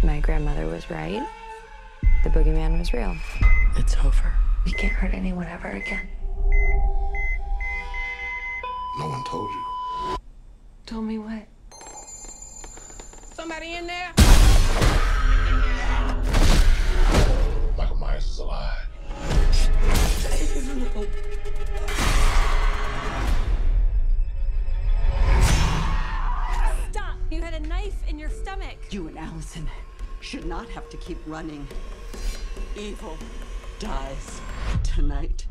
My grandmother was right. The boogeyman was real. It's over. We can't hurt anyone ever again. No one told you. Told me what? Somebody in there? Michael Myers is alive. Stop! You had a knife in your stomach. You and Allison should not have to keep running. Evil dies tonight.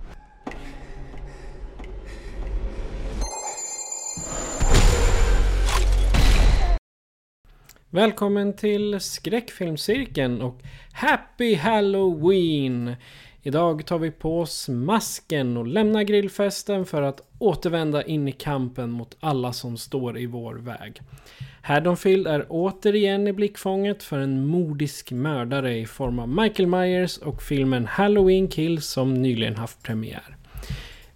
Välkommen till skräckfilmscirkeln och Happy Halloween! Idag tar vi på oss masken och lämnar grillfesten för att återvända in i kampen mot alla som står i vår väg. Haddonfield är återigen i blickfånget för en modisk mördare i form av Michael Myers och filmen Halloween Kills som nyligen haft premiär.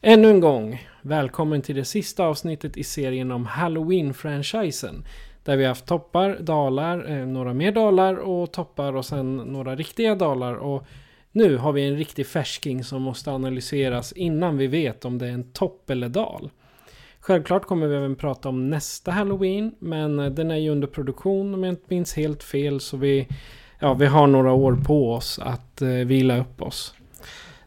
Ännu en gång, välkommen till det sista avsnittet i serien om Halloween-franchisen. Där vi haft toppar, dalar, eh, några mer dalar och toppar och sen några riktiga dalar. Och nu har vi en riktig färsking som måste analyseras innan vi vet om det är en topp eller dal. Självklart kommer vi även prata om nästa Halloween, men den är ju under produktion om jag inte minns helt fel. Så vi, ja, vi har några år på oss att eh, vila upp oss.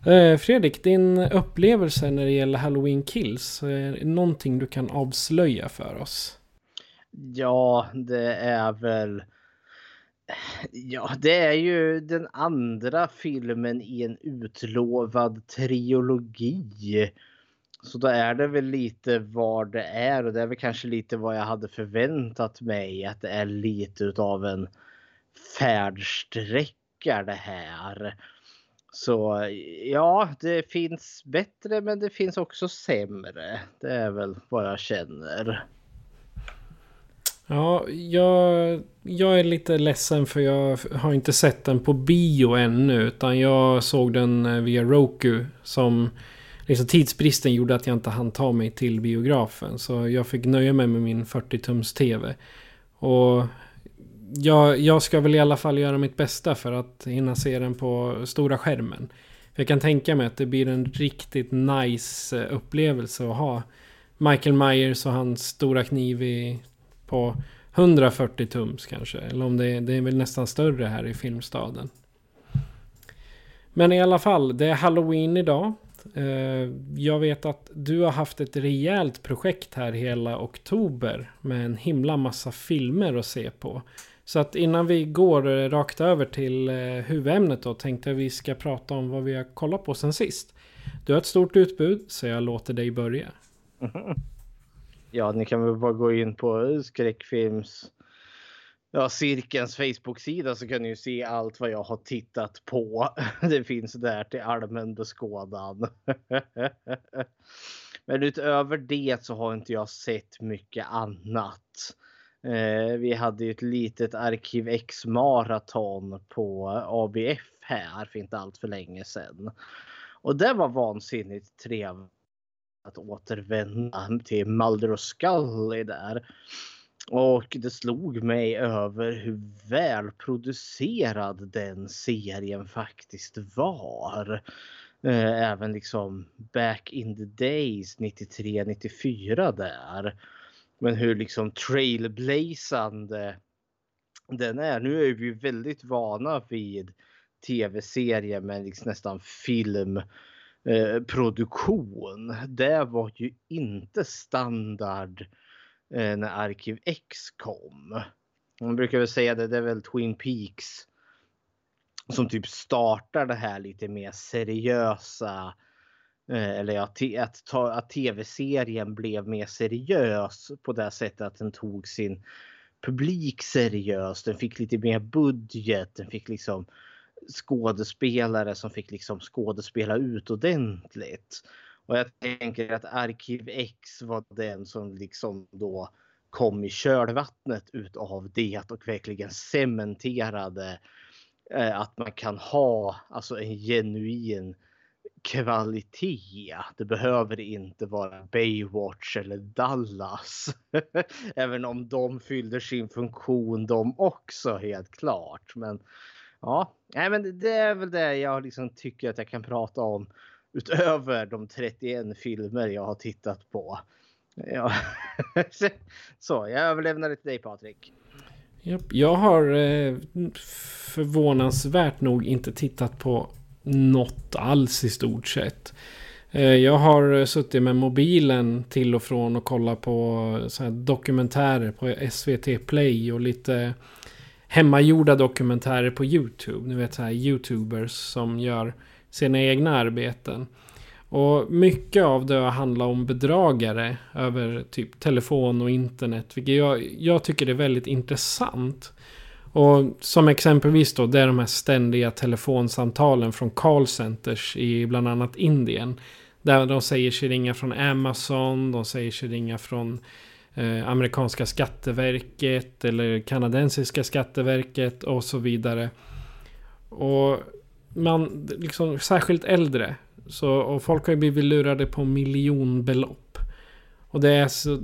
Eh, Fredrik, din upplevelse när det gäller Halloween Kills, eh, är det någonting du kan avslöja för oss? Ja, det är väl... Ja, det är ju den andra filmen i en utlovad trilogi. Så då är det väl lite vad det är och det är väl kanske lite vad jag hade förväntat mig. Att det är lite utav en färdsträcka det här. Så ja, det finns bättre men det finns också sämre. Det är väl vad jag känner. Ja, jag, jag är lite ledsen för jag har inte sett den på bio ännu. Utan jag såg den eh, via Roku. Som liksom tidsbristen gjorde att jag inte hann ta mig till biografen. Så jag fick nöja mig med min 40-tums TV. Och jag, jag ska väl i alla fall göra mitt bästa för att hinna se den på stora skärmen. Jag kan tänka mig att det blir en riktigt nice eh, upplevelse att ha Michael Myers och hans stora kniv i på 140 tums kanske. Eller om det är, det är väl nästan större här i Filmstaden. Men i alla fall, det är Halloween idag. Eh, jag vet att du har haft ett rejält projekt här hela oktober. Med en himla massa filmer att se på. Så att innan vi går eh, rakt över till eh, huvudämnet då tänkte jag vi ska prata om vad vi har kollat på sen sist. Du har ett stort utbud så jag låter dig börja. Mhm. Ja, ni kan väl bara gå in på skräckfilms ja, cirkelns Facebook-sida så kan ni ju se allt vad jag har tittat på. Det finns där till allmän beskådan. Men utöver det så har inte jag sett mycket annat. Eh, vi hade ju ett litet Arkiv X maraton på ABF här för inte allt för länge sedan. Och det var vansinnigt trevligt att återvända till Mulder och Scully där. Och det slog mig över hur välproducerad den serien faktiskt var. Eh, även liksom back in the days 93, 94 där. Men hur liksom trailblazande den är. Nu är vi ju väldigt vana vid tv-serier med liksom nästan film eh, produktion. Det var ju inte standard eh, när Arkiv X kom. Man brukar väl säga det, det är väl Twin Peaks som typ startar det här lite mer seriösa Eh, eller att, att, att tv-serien blev mer seriös på det sättet att den tog sin publik seriöst. Den fick lite mer budget. Den fick liksom skådespelare som fick liksom skådespela ut ordentligt. Och jag tänker att Arkiv X var den som liksom då kom i kölvattnet utav det och verkligen cementerade eh, att man kan ha alltså en genuin kvalitet. Det behöver inte vara Baywatch eller Dallas. Även om de fyllde sin funktion de också helt klart. Men ja, nej, men det är väl det jag liksom tycker att jag kan prata om utöver de 31 filmer jag har tittat på. Ja. Så jag överlämnar det till dig Patrik. Jag har eh, förvånansvärt nog inte tittat på något alls i stort sett. Eh, jag har eh, suttit med mobilen till och från och kollat på så dokumentärer på SVT Play och lite hemmagjorda dokumentärer på YouTube. Ni vet så här YouTubers som gör sina egna arbeten. Och mycket av det handlar om bedragare över typ telefon och internet. Vilket jag, jag tycker är väldigt intressant. Och som exempelvis då, det är de här ständiga telefonsamtalen från callcenters i bland annat Indien. Där de säger sig ringa från Amazon, de säger sig ringa från eh, amerikanska skatteverket eller kanadensiska skatteverket och så vidare. Och man, liksom särskilt äldre, så, och folk har ju blivit lurade på miljonbelopp. Och det är så,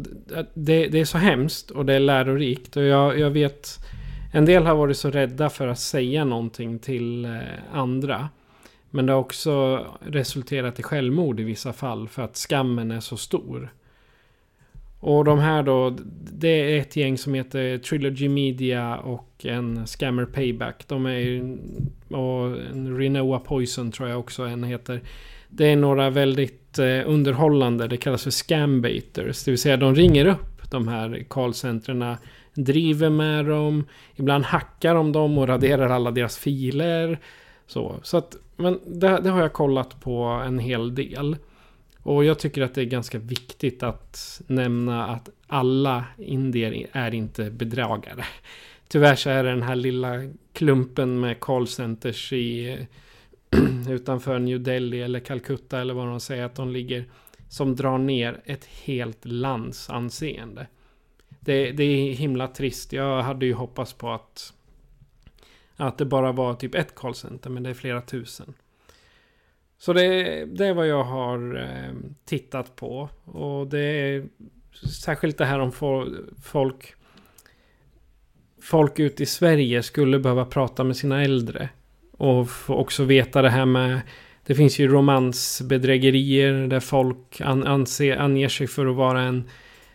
det, det är så hemskt och det är lärorikt. Och jag, jag vet en del har varit så rädda för att säga någonting till eh, andra. Men det har också resulterat i självmord i vissa fall för att skammen är så stor. Och de här då, det är ett gäng som heter Trilogy Media och en Scammer Payback. De är och en Renoa Poison tror jag också en heter. Det är några väldigt eh, underhållande, det kallas för scambaiters. Det vill säga de ringer upp de här callcentrerna driver med dem. Ibland hackar de dem och raderar alla deras filer. Så, så att, men det, det har jag kollat på en hel del. Och jag tycker att det är ganska viktigt att nämna att alla indier är inte bedragare. Tyvärr så är det den här lilla klumpen med callcenters i utanför New Delhi eller Calcutta eller vad de säger att de ligger som drar ner ett helt lands anseende det, det är himla trist. Jag hade ju hoppats på att, att det bara var typ ett callcenter, men det är flera tusen. Så det, det är vad jag har eh, tittat på. Och det är särskilt det här om folk folk ute i Sverige skulle behöva prata med sina äldre. Och också veta det här med det finns ju romansbedrägerier där folk an, anser, anger sig för att vara en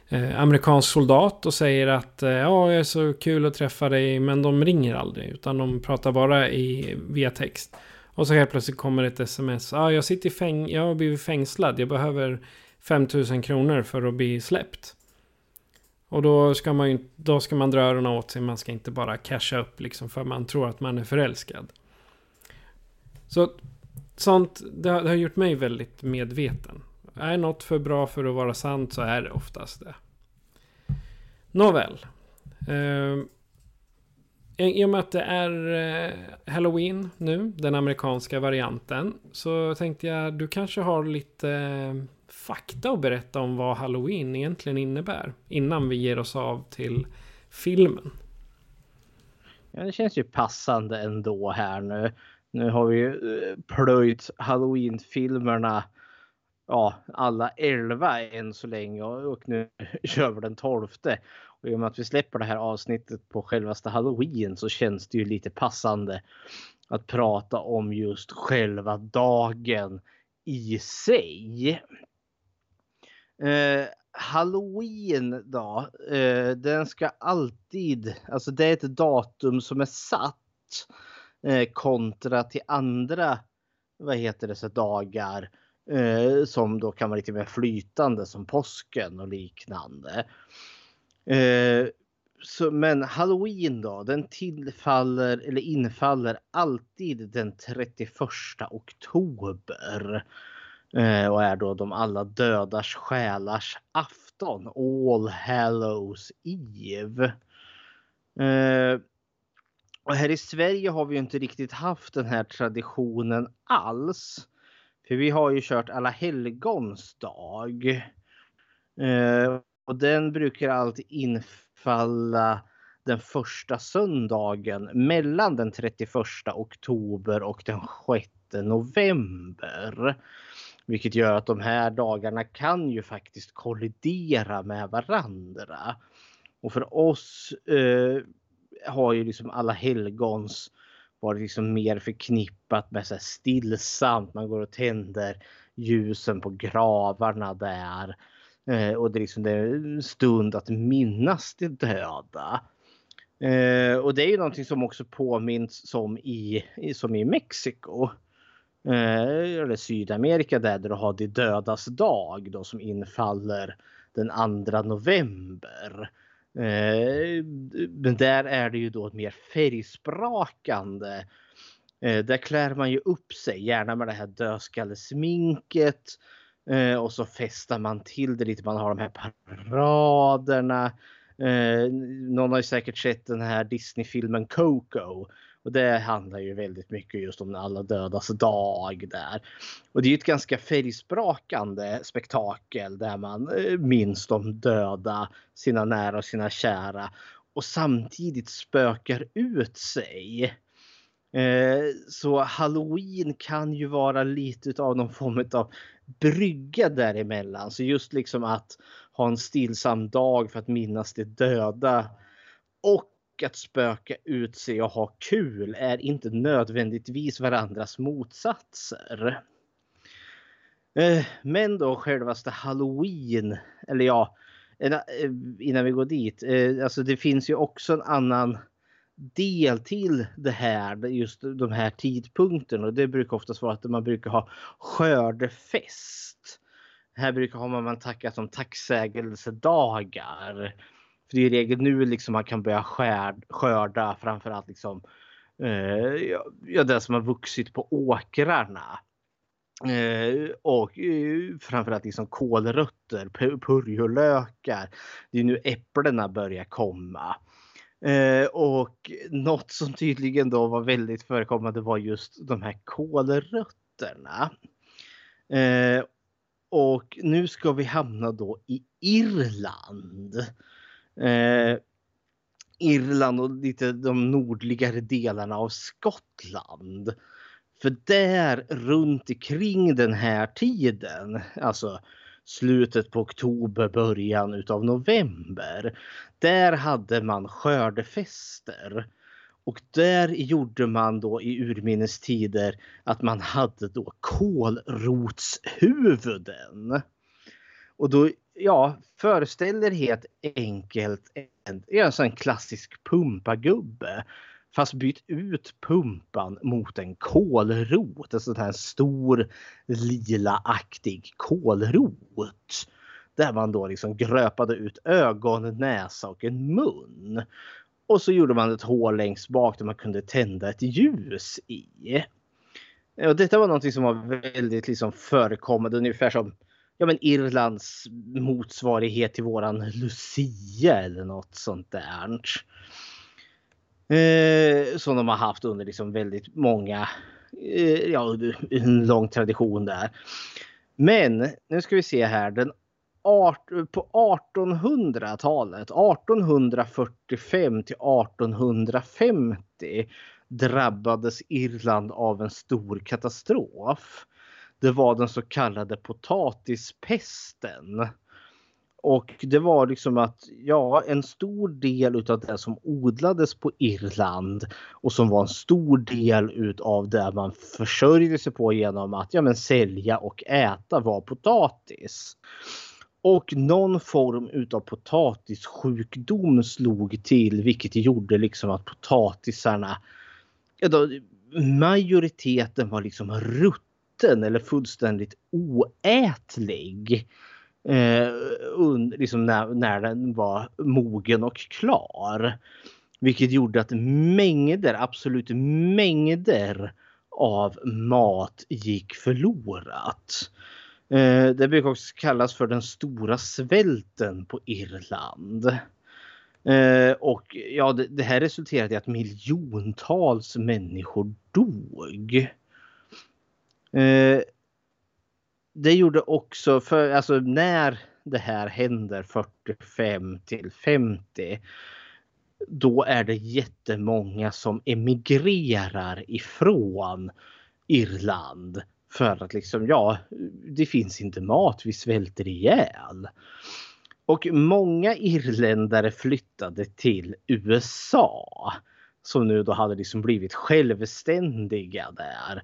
eh, amerikansk soldat och säger att eh, ja, det är så kul att träffa dig, men de ringer aldrig, utan de pratar bara i, via text. Och så helt plötsligt kommer ett sms. Ah, jag sitter i fäng jag har blivit fängslad, jag behöver 5000 kronor för att bli släppt. Och då ska man ju, då ska man dra öronen åt sig, man ska inte bara casha upp liksom för man tror att man är förälskad. Så sånt, det har, det har gjort mig väldigt medveten. Är något för bra för att vara sant så är det oftast det. Nåväl. Eh, i och med att det är eh, Halloween nu, den amerikanska varianten, så tänkte jag du kanske har lite eh, fakta att berätta om vad Halloween egentligen innebär. Innan vi ger oss av till filmen. Ja, det känns ju passande ändå här nu. Nu har vi ju eh, plöjt Halloween-filmerna ja, alla 11 än så länge och nu kör vi den 12. Och i och med att vi släpper det här avsnittet på självaste halloween så känns det ju lite passande att prata om just själva dagen i sig. Eh, Halloween då, eh, den ska alltid, alltså det är ett datum som är satt eh, kontra till andra, vad heter det, så dagar eh, som då kan vara lite mer flytande som påsken och liknande. Eh, så, men halloween då, den tillfaller eller infaller alltid den 31 oktober. Eh, och är då de alla dödars själars afton, All Hallows Eve. Eh, och här i Sverige har vi inte riktigt haft den här traditionen alls. För vi har ju kört alla helgons dag. Eh, och den brukar alltid infalla den första söndagen mellan den 31 oktober och den 6 november. Vilket gör att de här dagarna kan ju faktiskt kollidera med varandra. Och för oss eh, har ju liksom alla helgons varit liksom mer förknippat med så stillsamt. Man går och tänder ljusen på gravarna där. Eh, och det är liksom det är en stund att minnas de döda. Eh, och det är ju någonting som också påminns som i, som i Mexiko. Eh, eller Sydamerika där, där du har de dödas dag då som infaller den 2 november. Eh, men där är det ju då mer färgsprakande. Eh, där klär man ju upp sig, gärna med det här dödskallesminket. Eh, och så festar man till det lite. Man har de här paraderna. Eh, någon har ju säkert sett den här Disney-filmen Coco. Och det handlar ju väldigt mycket just om alla dödas dag där. Och det är ett ganska färgsprakande spektakel där man eh, minns de döda, sina nära och sina kära. Och samtidigt spökar ut sig. Eh, så halloween kan ju vara lite av någon form av brygga däremellan. Så just liksom att ha en stillsam dag för att minnas de döda. Och att spöka ut sig och ha kul är inte nödvändigtvis varandras motsatser. Eh, men då självaste halloween, eller ja, eh, innan vi går dit. Eh, alltså det finns ju också en annan del till det här, just de här tidpunkterna. Och det brukar oftast vara att man brukar ha skördefest. Här brukar man, man tacka som tacksägelsedagar. För det är i regel nu liksom man kan börja skär, skörda framförallt liksom eh, ja, det som har vuxit på åkrarna. Eh, och eh, framförallt liksom kålrötter, purjolökar. Det är nu äpplena börjar komma. Eh, och något som tydligen då var väldigt förekommande var just de här kålrötterna. Eh, och nu ska vi hamna då i Irland. Eh, Irland och lite de nordligare delarna av Skottland. För där runt omkring den här tiden, alltså slutet på oktober, början utav november. Där hade man skördefester. Och där gjorde man då i urminnes tider att man hade då kålrotshuvuden. Och då, ja, föreställer helt enkelt en, en sån klassisk pumpagubbe. Fast byt ut pumpan mot en kålrot. En sån här stor lilaaktig kålrot. Där man då liksom gröpade ut ögon, näsa och en mun. Och så gjorde man ett hål längst bak där man kunde tända ett ljus i. Och detta var någonting som var väldigt liksom förekommande, ungefär som ja, men Irlands motsvarighet till våran Lucia eller något sånt där. Eh, som de har haft under liksom väldigt många, eh, ja en lång tradition där. Men nu ska vi se här. Den art, på 1800-talet, 1845 till 1850 drabbades Irland av en stor katastrof. Det var den så kallade potatispesten. Och det var liksom att ja, en stor del utav det som odlades på Irland och som var en stor del utav det man försörjde sig på genom att ja, men sälja och äta var potatis. Och någon form utav potatissjukdom slog till vilket gjorde liksom att potatisarna, ja då, majoriteten var liksom rutten eller fullständigt oätlig. Eh, liksom när, när den var mogen och klar. Vilket gjorde att mängder, absolut mängder av mat gick förlorat. Eh, det brukar också kallas för den stora svälten på Irland. Eh, och ja, det, det här resulterade i att miljontals människor dog. Eh, det gjorde också, för alltså när det här händer 45 till 50 då är det jättemånga som emigrerar ifrån Irland för att liksom, ja, det finns inte mat, vi svälter ihjäl. Och många irländare flyttade till USA som nu då hade liksom blivit självständiga där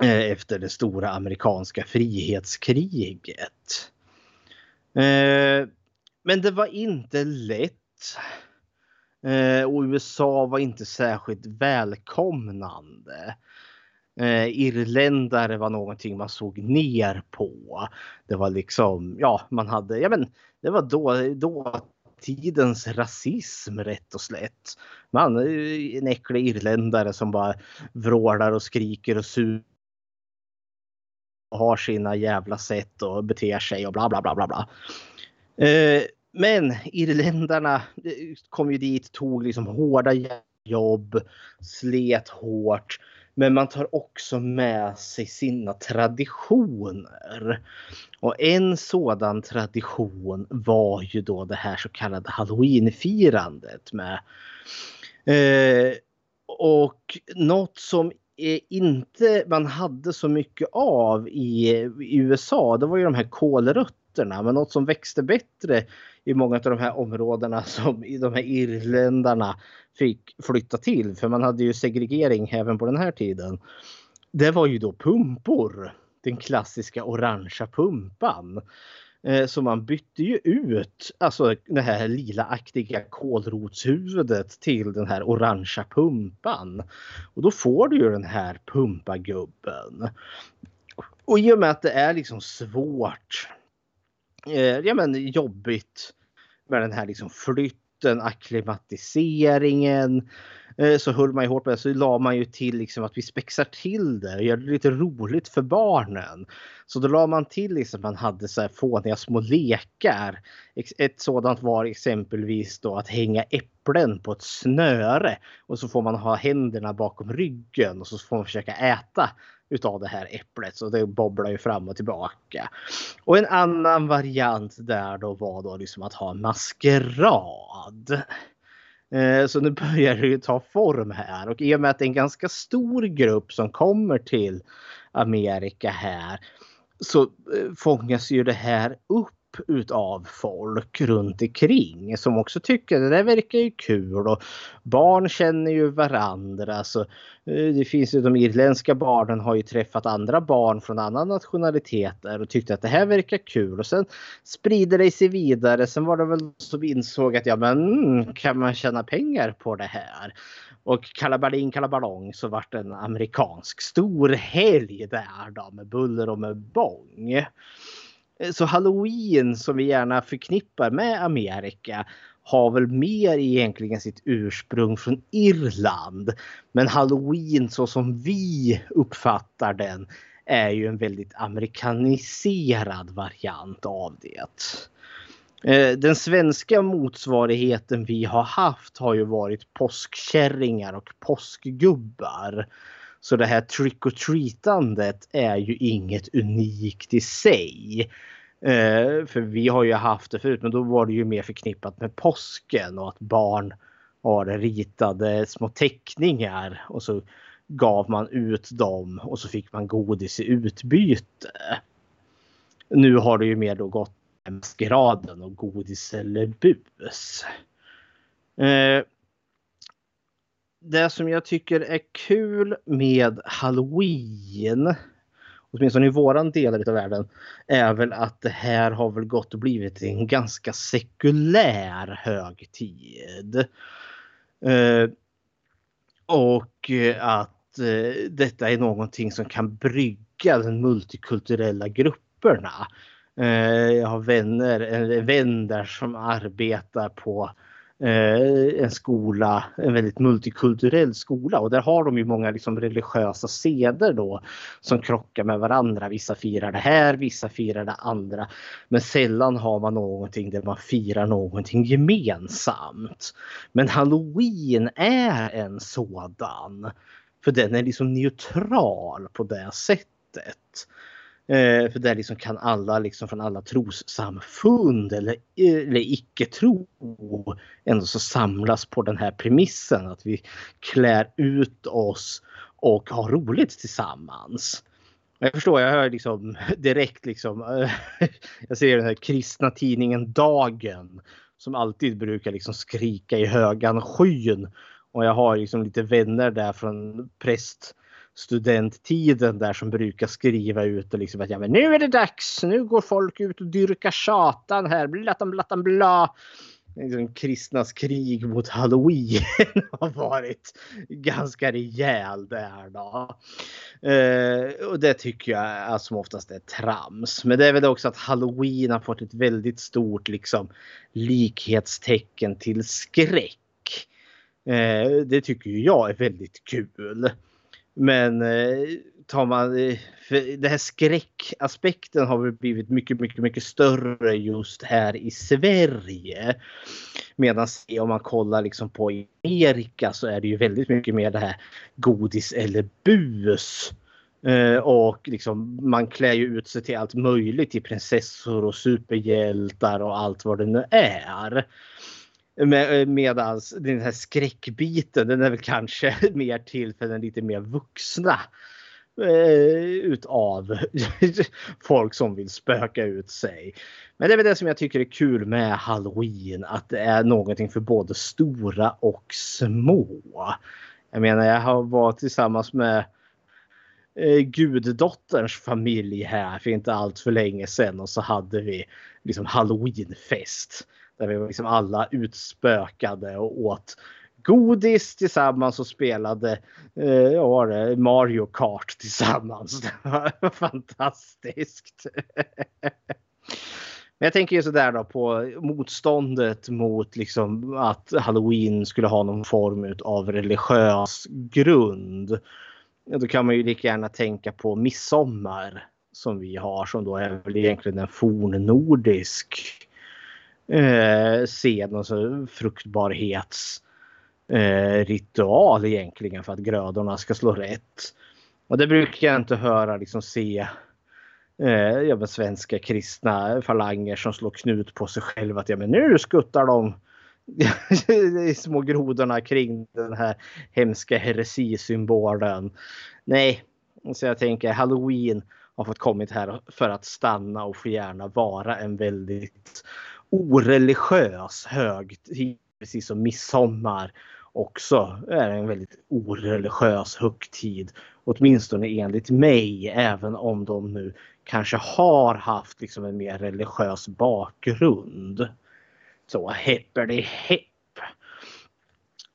Eh, efter det stora amerikanska frihetskriget. Eh, men det var inte lätt. Eh, och USA var inte särskilt välkomnande. Eh, irländare var någonting man såg ner på. Det var liksom, ja, man hade, ja men det var då, då tidens rasism rätt och slätt. Man en äcklig irländare som bara vrålar och skriker och suger har sina jävla sätt och beter sig och bla bla bla bla bla. Eh, men irländarna kom ju dit, tog liksom hårda jobb, slet hårt. Men man tar också med sig sina traditioner. Och en sådan tradition var ju då det här så kallade halloweenfirandet med. Eh, och något som Eh, inte man hade så mycket av i, i USA det var ju de här kolrötterna. Men något som växte bättre i många av de här områdena som i de här irländarna fick flytta till. För man hade ju segregering även på den här tiden. Det var ju då pumpor. Den klassiska orangea pumpan. Eh, så man bytte ju ut alltså det här lilaaktiga kålrotshuvudet till den här orangea pumpan. Och då får du ju den här pumpagubben. Och i och med att det är liksom svårt eh, ja, men jobbigt med den här liksom flytten, akklimatiseringen. Eh, så höll man ju hårt på det. Så la man ju till liksom att vi spexar till det och gör det lite roligt för barnen. Så då la man till liksom att man hade så här fåniga små lekar. Ett sådant var exempelvis då att hänga äpplen på ett snöre och så får man ha händerna bakom ryggen och så får man försöka äta utav det här äpplet. Så det bobblar ju fram och tillbaka. Och en annan variant där då var då liksom att ha maskerad. Eh, så nu börjar det ju ta form här. Och i och med att det är en ganska stor grupp som kommer till Amerika här så eh, fångas ju det här upp utav folk runt omkring som också tycker det där verkar ju kul och barn känner ju varandra. Så eh, det finns ju de irländska barnen har ju träffat andra barn från andra nationaliteter och tyckte att det här verkar kul och sen sprider det sig vidare. Sen var det väl som insåg att ja men mm, kan man tjäna pengar på det här? Och kalabalin kalabalong så vart det en amerikansk stor helg där då med buller och med bång. Eh, så halloween som vi gärna förknippar med Amerika har väl mer egentligen sitt ursprung från Irland. Men halloween så som vi uppfattar den är ju en väldigt amerikaniserad variant av det. Eh, den svenska motsvarigheten vi har haft har ju varit påskkärringar och påskgubbar. Så det här trick or treatandet är ju inget unikt i sig. Eh, för vi har ju haft det förut men då var det ju mer förknippat med påsken och att barn har ritade små teckningar och så gav man ut dem och så fick man godis i utbyte. Nu har det ju mer då gått maskeraden och godis eller bus. Eh, det som jag tycker är kul med halloween åtminstone i våran del av världen, är väl att det här har väl gått och blivit en ganska sekulär högtid. Eh, och att eh, detta är någonting som kan brygga de multikulturella grupperna. Eh, jag har vänner, en vän där som arbetar på eh, Eh, en skola, en väldigt multikulturell skola och där har de ju många liksom religiösa seder då som krockar med varandra. Vissa firar det här, vissa firar det andra. Men sällan har man någonting där man firar någonting gemensamt. Men halloween är en sådan. För den är liksom neutral på det sättet. Eh, för där liksom kan alla liksom från alla trossamfund eller, eller icke-tro ändå så samlas på den här premissen att vi klär ut oss och har roligt tillsammans. Jag förstår, jag hör liksom direkt liksom. Eh, jag ser den här kristna tidningen Dagen som alltid brukar liksom skrika i högan skyn. Och jag har liksom lite vänner där från präst studenttiden där som brukar skriva ut och liksom att ja, men nu är det dags. Nu går folk ut och dyrkar satan här. Blattan blattan bla. Liksom, kristnas krig mot halloween har varit ganska rejäl där då. Eh, och det tycker jag är som oftast är trams. Men det är väl också att halloween har fått ett väldigt stort liksom likhetstecken till skräck. Eh, det tycker jag är väldigt kul. Men eh, tar man eh, det här skräckaspekten har väl blivit mycket, mycket, mycket större just här i Sverige. Medan om man kollar liksom på Amerika så är det ju väldigt mycket mer det här godis eller bus. Eh, och liksom, man klär ju ut sig till allt möjligt till prinsessor och superhjältar och allt vad det nu är. Med, eh, medans den här skräckbiten den är väl kanske mer till för den lite mer vuxna. Eh, utav folk som vill spöka ut sig. Men det är väl det som jag tycker är kul med halloween. Att det är någonting för både stora och små. Jag menar jag har varit tillsammans med eh, guddotterns familj här för inte allt för länge sedan och så hade vi liksom halloweenfest. Där vi var liksom alla utspökade och åt godis tillsammans och spelade eh, var det, Mario Kart tillsammans. Det var fantastiskt. Men jag tänker ju sådär då på motståndet mot liksom att halloween skulle ha någon form av religiös grund. Då kan man ju lika gärna tänka på midsommar som vi har som då är väl egentligen en fornnordisk eh, scen, alltså fruktbarhetsritual eh, egentligen för att grödorna ska slå rätt. Och det brukar jag inte höra liksom se eh, ja, men svenska kristna falanger som slår knut på sig själva att ja, men nu skuttar de små grodorna kring den här hemska heresisymbolen. Nej, så jag tänker halloween har fått kommit här för att stanna och får gärna vara en väldigt oreligiös högtid, precis som midsommar också är en väldigt oreligiös högtid. Åtminstone enligt mig, även om de nu kanske har haft liksom en mer religiös bakgrund. Så heppity hepp.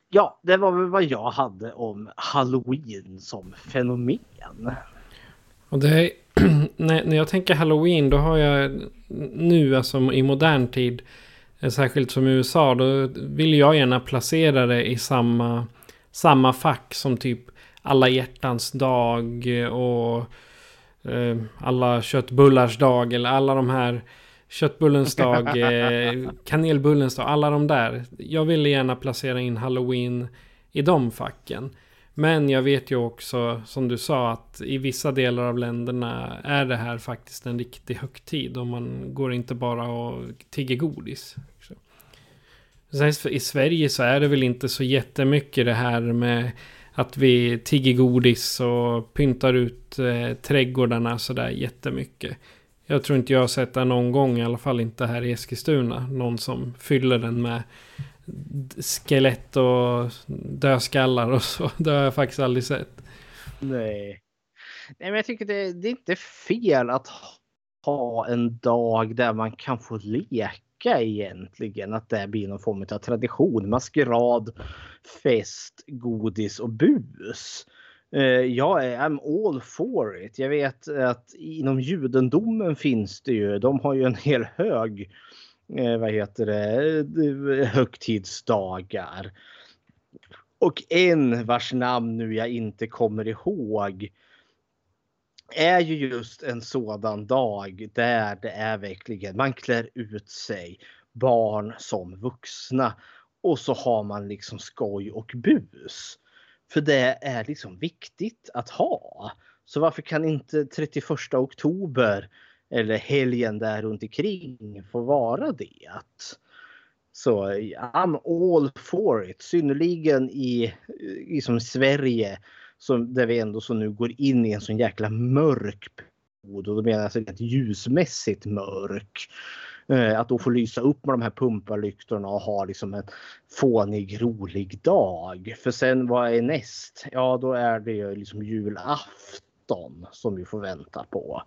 Ja, det var väl vad jag hade om halloween som fenomen. Och det är, när, jag tänker halloween då har jag nu alltså i modern tid. Eh, särskilt som i USA då vill jag gärna placera det i samma, samma fack som typ alla hjärtans dag och eh, alla köttbullars dag eller alla de här köttbullens dag, eh, kanelbullens dag, alla de där. Jag ville gärna placera in halloween i de facken. Men jag vet ju också, som du sa, att i vissa delar av länderna är det här faktiskt en riktig högtid. Och man går inte bara och tigger godis. Sen I Sverige så är det väl inte så jättemycket det här med att vi tigger godis och pyntar ut eh, trädgårdarna sådär jättemycket. Jag tror inte jag har sett det någon gång, i alla fall inte här i Eskilstuna. Någon som fyller den med skelett och dödskallar och så. Det har jag faktiskt aldrig sett. Nej. Nej men jag tycker det, det är inte fel att ha en dag där man kan få leka egentligen. Att det blir någon form av tradition. Maskerad, fest, godis och bus. Eh, jag är I'm all for it. Jag vet att inom judendomen finns det ju, de har ju en hel hög eh, vad heter det, eh, högtidsdagar. Och en vars namn nu jag inte kommer ihåg är ju just en sådan dag där det är verkligen man klär ut sig barn som vuxna och så har man liksom skoj och bus. För det är liksom viktigt att ha. Så varför kan inte 31 oktober eller helgen där runt omkring får vara det? Så I'm all for it. Synnerligen i, i som Sverige som, där vi ändå så nu går in i en sån jäkla mörk period. Och då menar jag alltså rent ljusmässigt mörk. Eh, att då få lysa upp med de här pumparlyktorna och ha liksom en fånig rolig dag. För sen vad är näst? Ja då är det ju liksom julafton som vi får vänta på.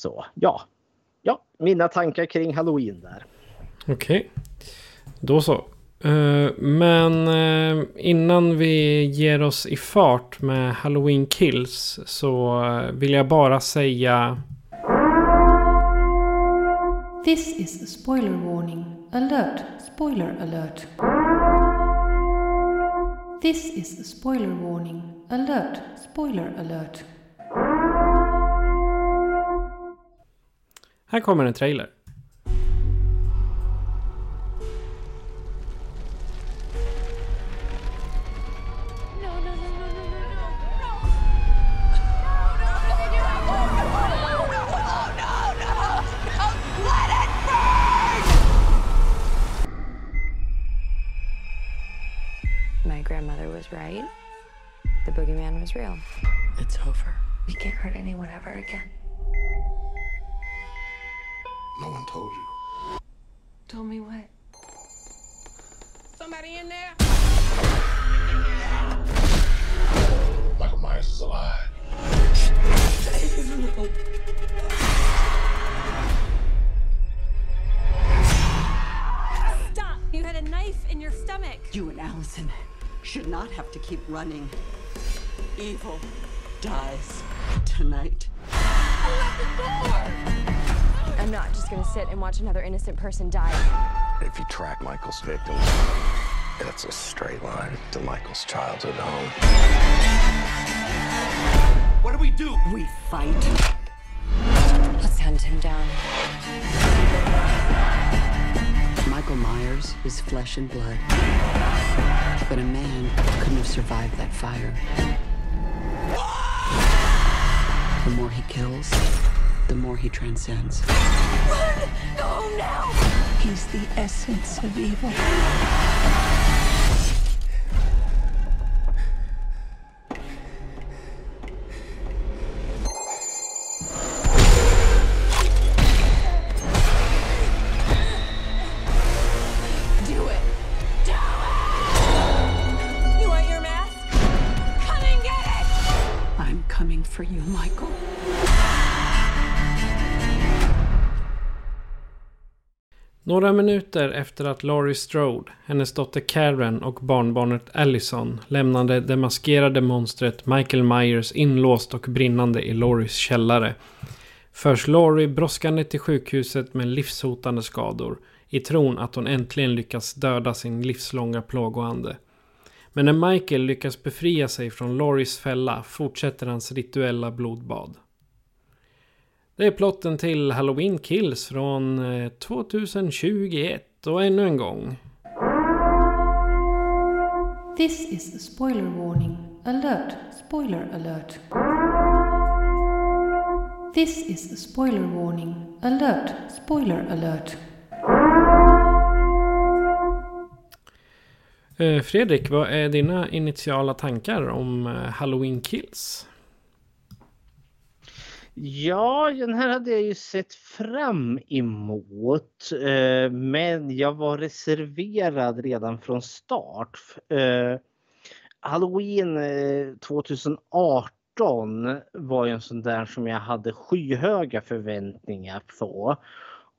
Så ja, ja mina tankar kring halloween där. Okej. Okay. Då så. Eh, men eh, innan vi ger oss i fart med Halloween Kills så vill jag bara säga This is a spoiler warning. Alert! Spoiler alert. This is a spoiler warning. Alert! Spoiler alert. Här kommer en trailer. My grandmother was right? The boogeyman was real. It's over. We can't hurt anyone ever again. No one told you. Told me what? Somebody in there? Michael Myers is alive. Stop! You had a knife in your stomach. You and Allison should not have to keep running. Evil dies tonight. I'm not just gonna sit and watch another innocent person die. If you track Michael's victims, that's a straight line to Michael's childhood home. What do we do? We fight. Let's hunt him down. Michael Myers is flesh and blood. But a man couldn't have survived that fire. The more he kills, the more he transcends. Run! Go now! He's the essence of evil. Några minuter efter att Laurie Strode, hennes dotter Karen och barnbarnet Allison lämnade det maskerade monstret Michael Myers inlåst och brinnande i Lauries källare förs Laurie brådskande till sjukhuset med livshotande skador i tron att hon äntligen lyckas döda sin livslånga plågoande. Men när Michael lyckas befria sig från Lauries fälla fortsätter hans rituella blodbad. Det är plotten till Halloween Kills från eh, 2021 och ännu en gång. This is a spoiler warning. Alert! Spoiler alert. This is a spoiler warning. Alert! Spoiler alert. Eh, Fredrik, vad är dina initiala tankar om eh, Halloween Kills? Ja, den här hade jag ju sett fram emot. eh, Men jag var reserverad redan från start. Eh, Halloween eh, 2018 var ju en sån där som jag hade skyhöga förväntningar på.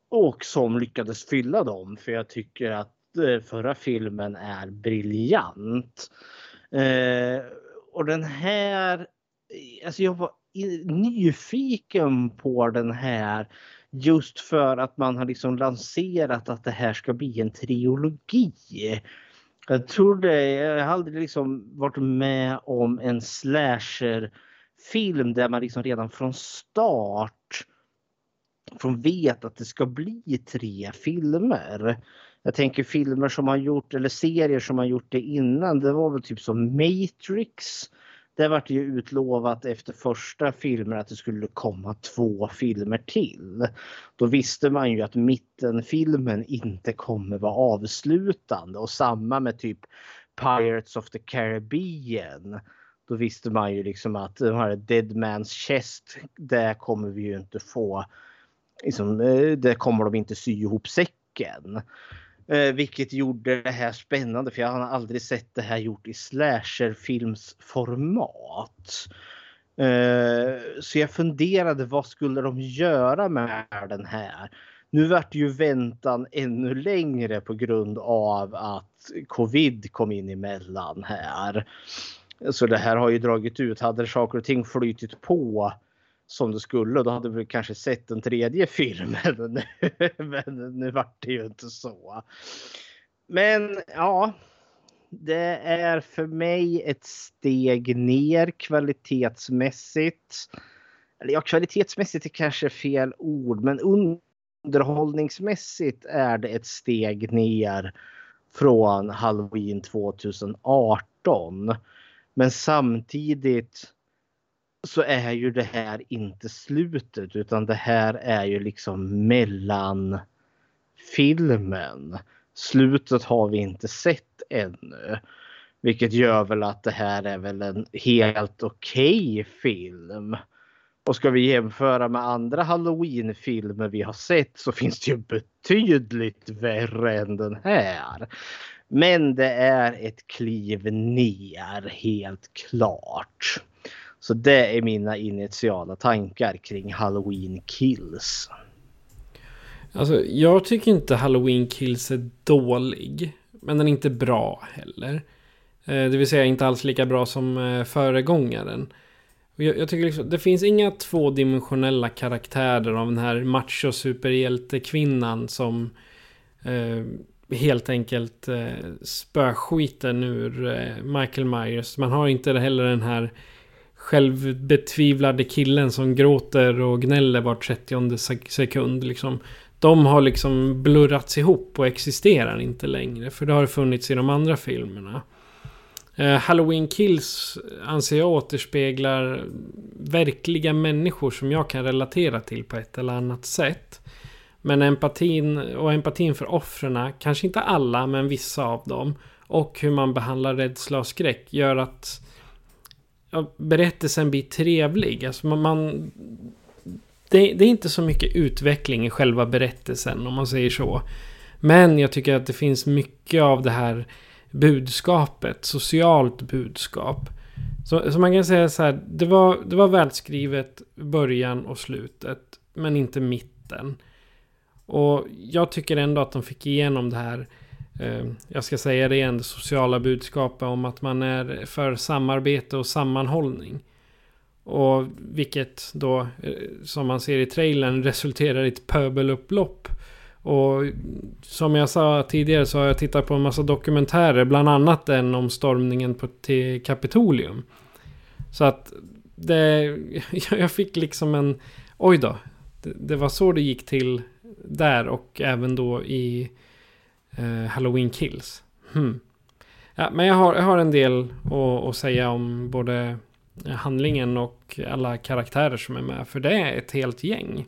Och som lyckades fylla dem för jag tycker att eh, förra filmen är briljant. Eh, Och den här, alltså jag var nyfiken på den här Just för att man har liksom lanserat att det här ska bli en trilogi. Jag trodde, jag har aldrig liksom varit med om en slasherfilm där man liksom redan från start från vet att det ska bli tre filmer. Jag tänker filmer som har gjort eller serier som har gjort det innan. Det var väl typ som Matrix. Det vart ju utlovat efter första filmen att det skulle komma två filmer till. Då visste man ju att mittenfilmen inte kommer vara avslutande och samma med typ Pirates of the Caribbean. Då visste man ju liksom att de här Dead Man's Chest, det kommer vi ju inte få. Liksom, eh, det kommer de inte sy ihop säcken. Eh, vilket gjorde det här spännande för jag har aldrig sett det här gjort i slasherfilmsformat. Eh, så jag funderade vad skulle de göra med den här? Nu vart ju väntan ännu längre på grund av att covid kom in emellan här. Så det här har ju dragit ut. Hade saker och ting flytit på som det skulle då hade vi kanske sett den tredje filmen. Men nu vart det ju inte så. Men ja, det är för mig ett steg ner kvalitetsmässigt. Eller ja, kvalitetsmässigt är kanske fel ord, men underhållningsmässigt är det ett steg ner från Halloween 2018. Men samtidigt så är ju det här inte slutet utan det här är ju liksom mellan filmen. Slutet har vi inte sett ännu. Vilket gör väl att det här är väl en helt okej okay film. Och ska vi jämföra med andra halloween-filmer vi har sett så finns det ju betydligt värre än den här. Men det är ett kliv ner helt klart. Så det är mina initiala tankar kring Halloween Kills. Alltså, jag tycker inte Halloween Kills är dålig. Men den är inte bra heller. Eh, det vill säga inte alls lika bra som eh, föregångaren. Jag, jag tycker liksom, det finns inga tvådimensionella karaktärer av den här macho superhjältekvinnan som eh, helt enkelt eh, spöskiten ur eh, Michael Myers. Man har inte heller den här självbetvivlade killen som gråter och gnäller var 30 sekund. Liksom. De har liksom blurrats ihop och existerar inte längre. För det har funnits i de andra filmerna. Eh, Halloween Kills anser jag återspeglar verkliga människor som jag kan relatera till på ett eller annat sätt. Men empatin och empatin för offren, kanske inte alla men vissa av dem. Och hur man behandlar rädsla och skräck gör att ja, berättelsen blir trevlig. Alltså man, man det, det, är inte så mycket utveckling i själva berättelsen om man säger så. Men jag tycker att det finns mycket av det här budskapet, socialt budskap. Så, så man kan säga så här, det var, det var välskrivet början och slutet, men inte mitten. Och jag tycker ändå att de fick igenom det här Eh, Ehm, jag ska säga det igen, det sociala budskapet om att man är för samarbete och sammanhållning. Och vilket då, eh, som man ser i trailern, resulterar i ett pöbelupplopp. Och som jag sa tidigare så har jag tittat på en massa dokumentärer, bland annat den om stormningen på, till Kapitolium. Så att det, jag fick liksom en, oj då, det, det var så det gick till där och även då i eh, Halloween Kills. Hmm. Ja, men jag har, jag har en del att, att säga om både handlingen och alla karaktärer som är med. För det är ett helt gäng.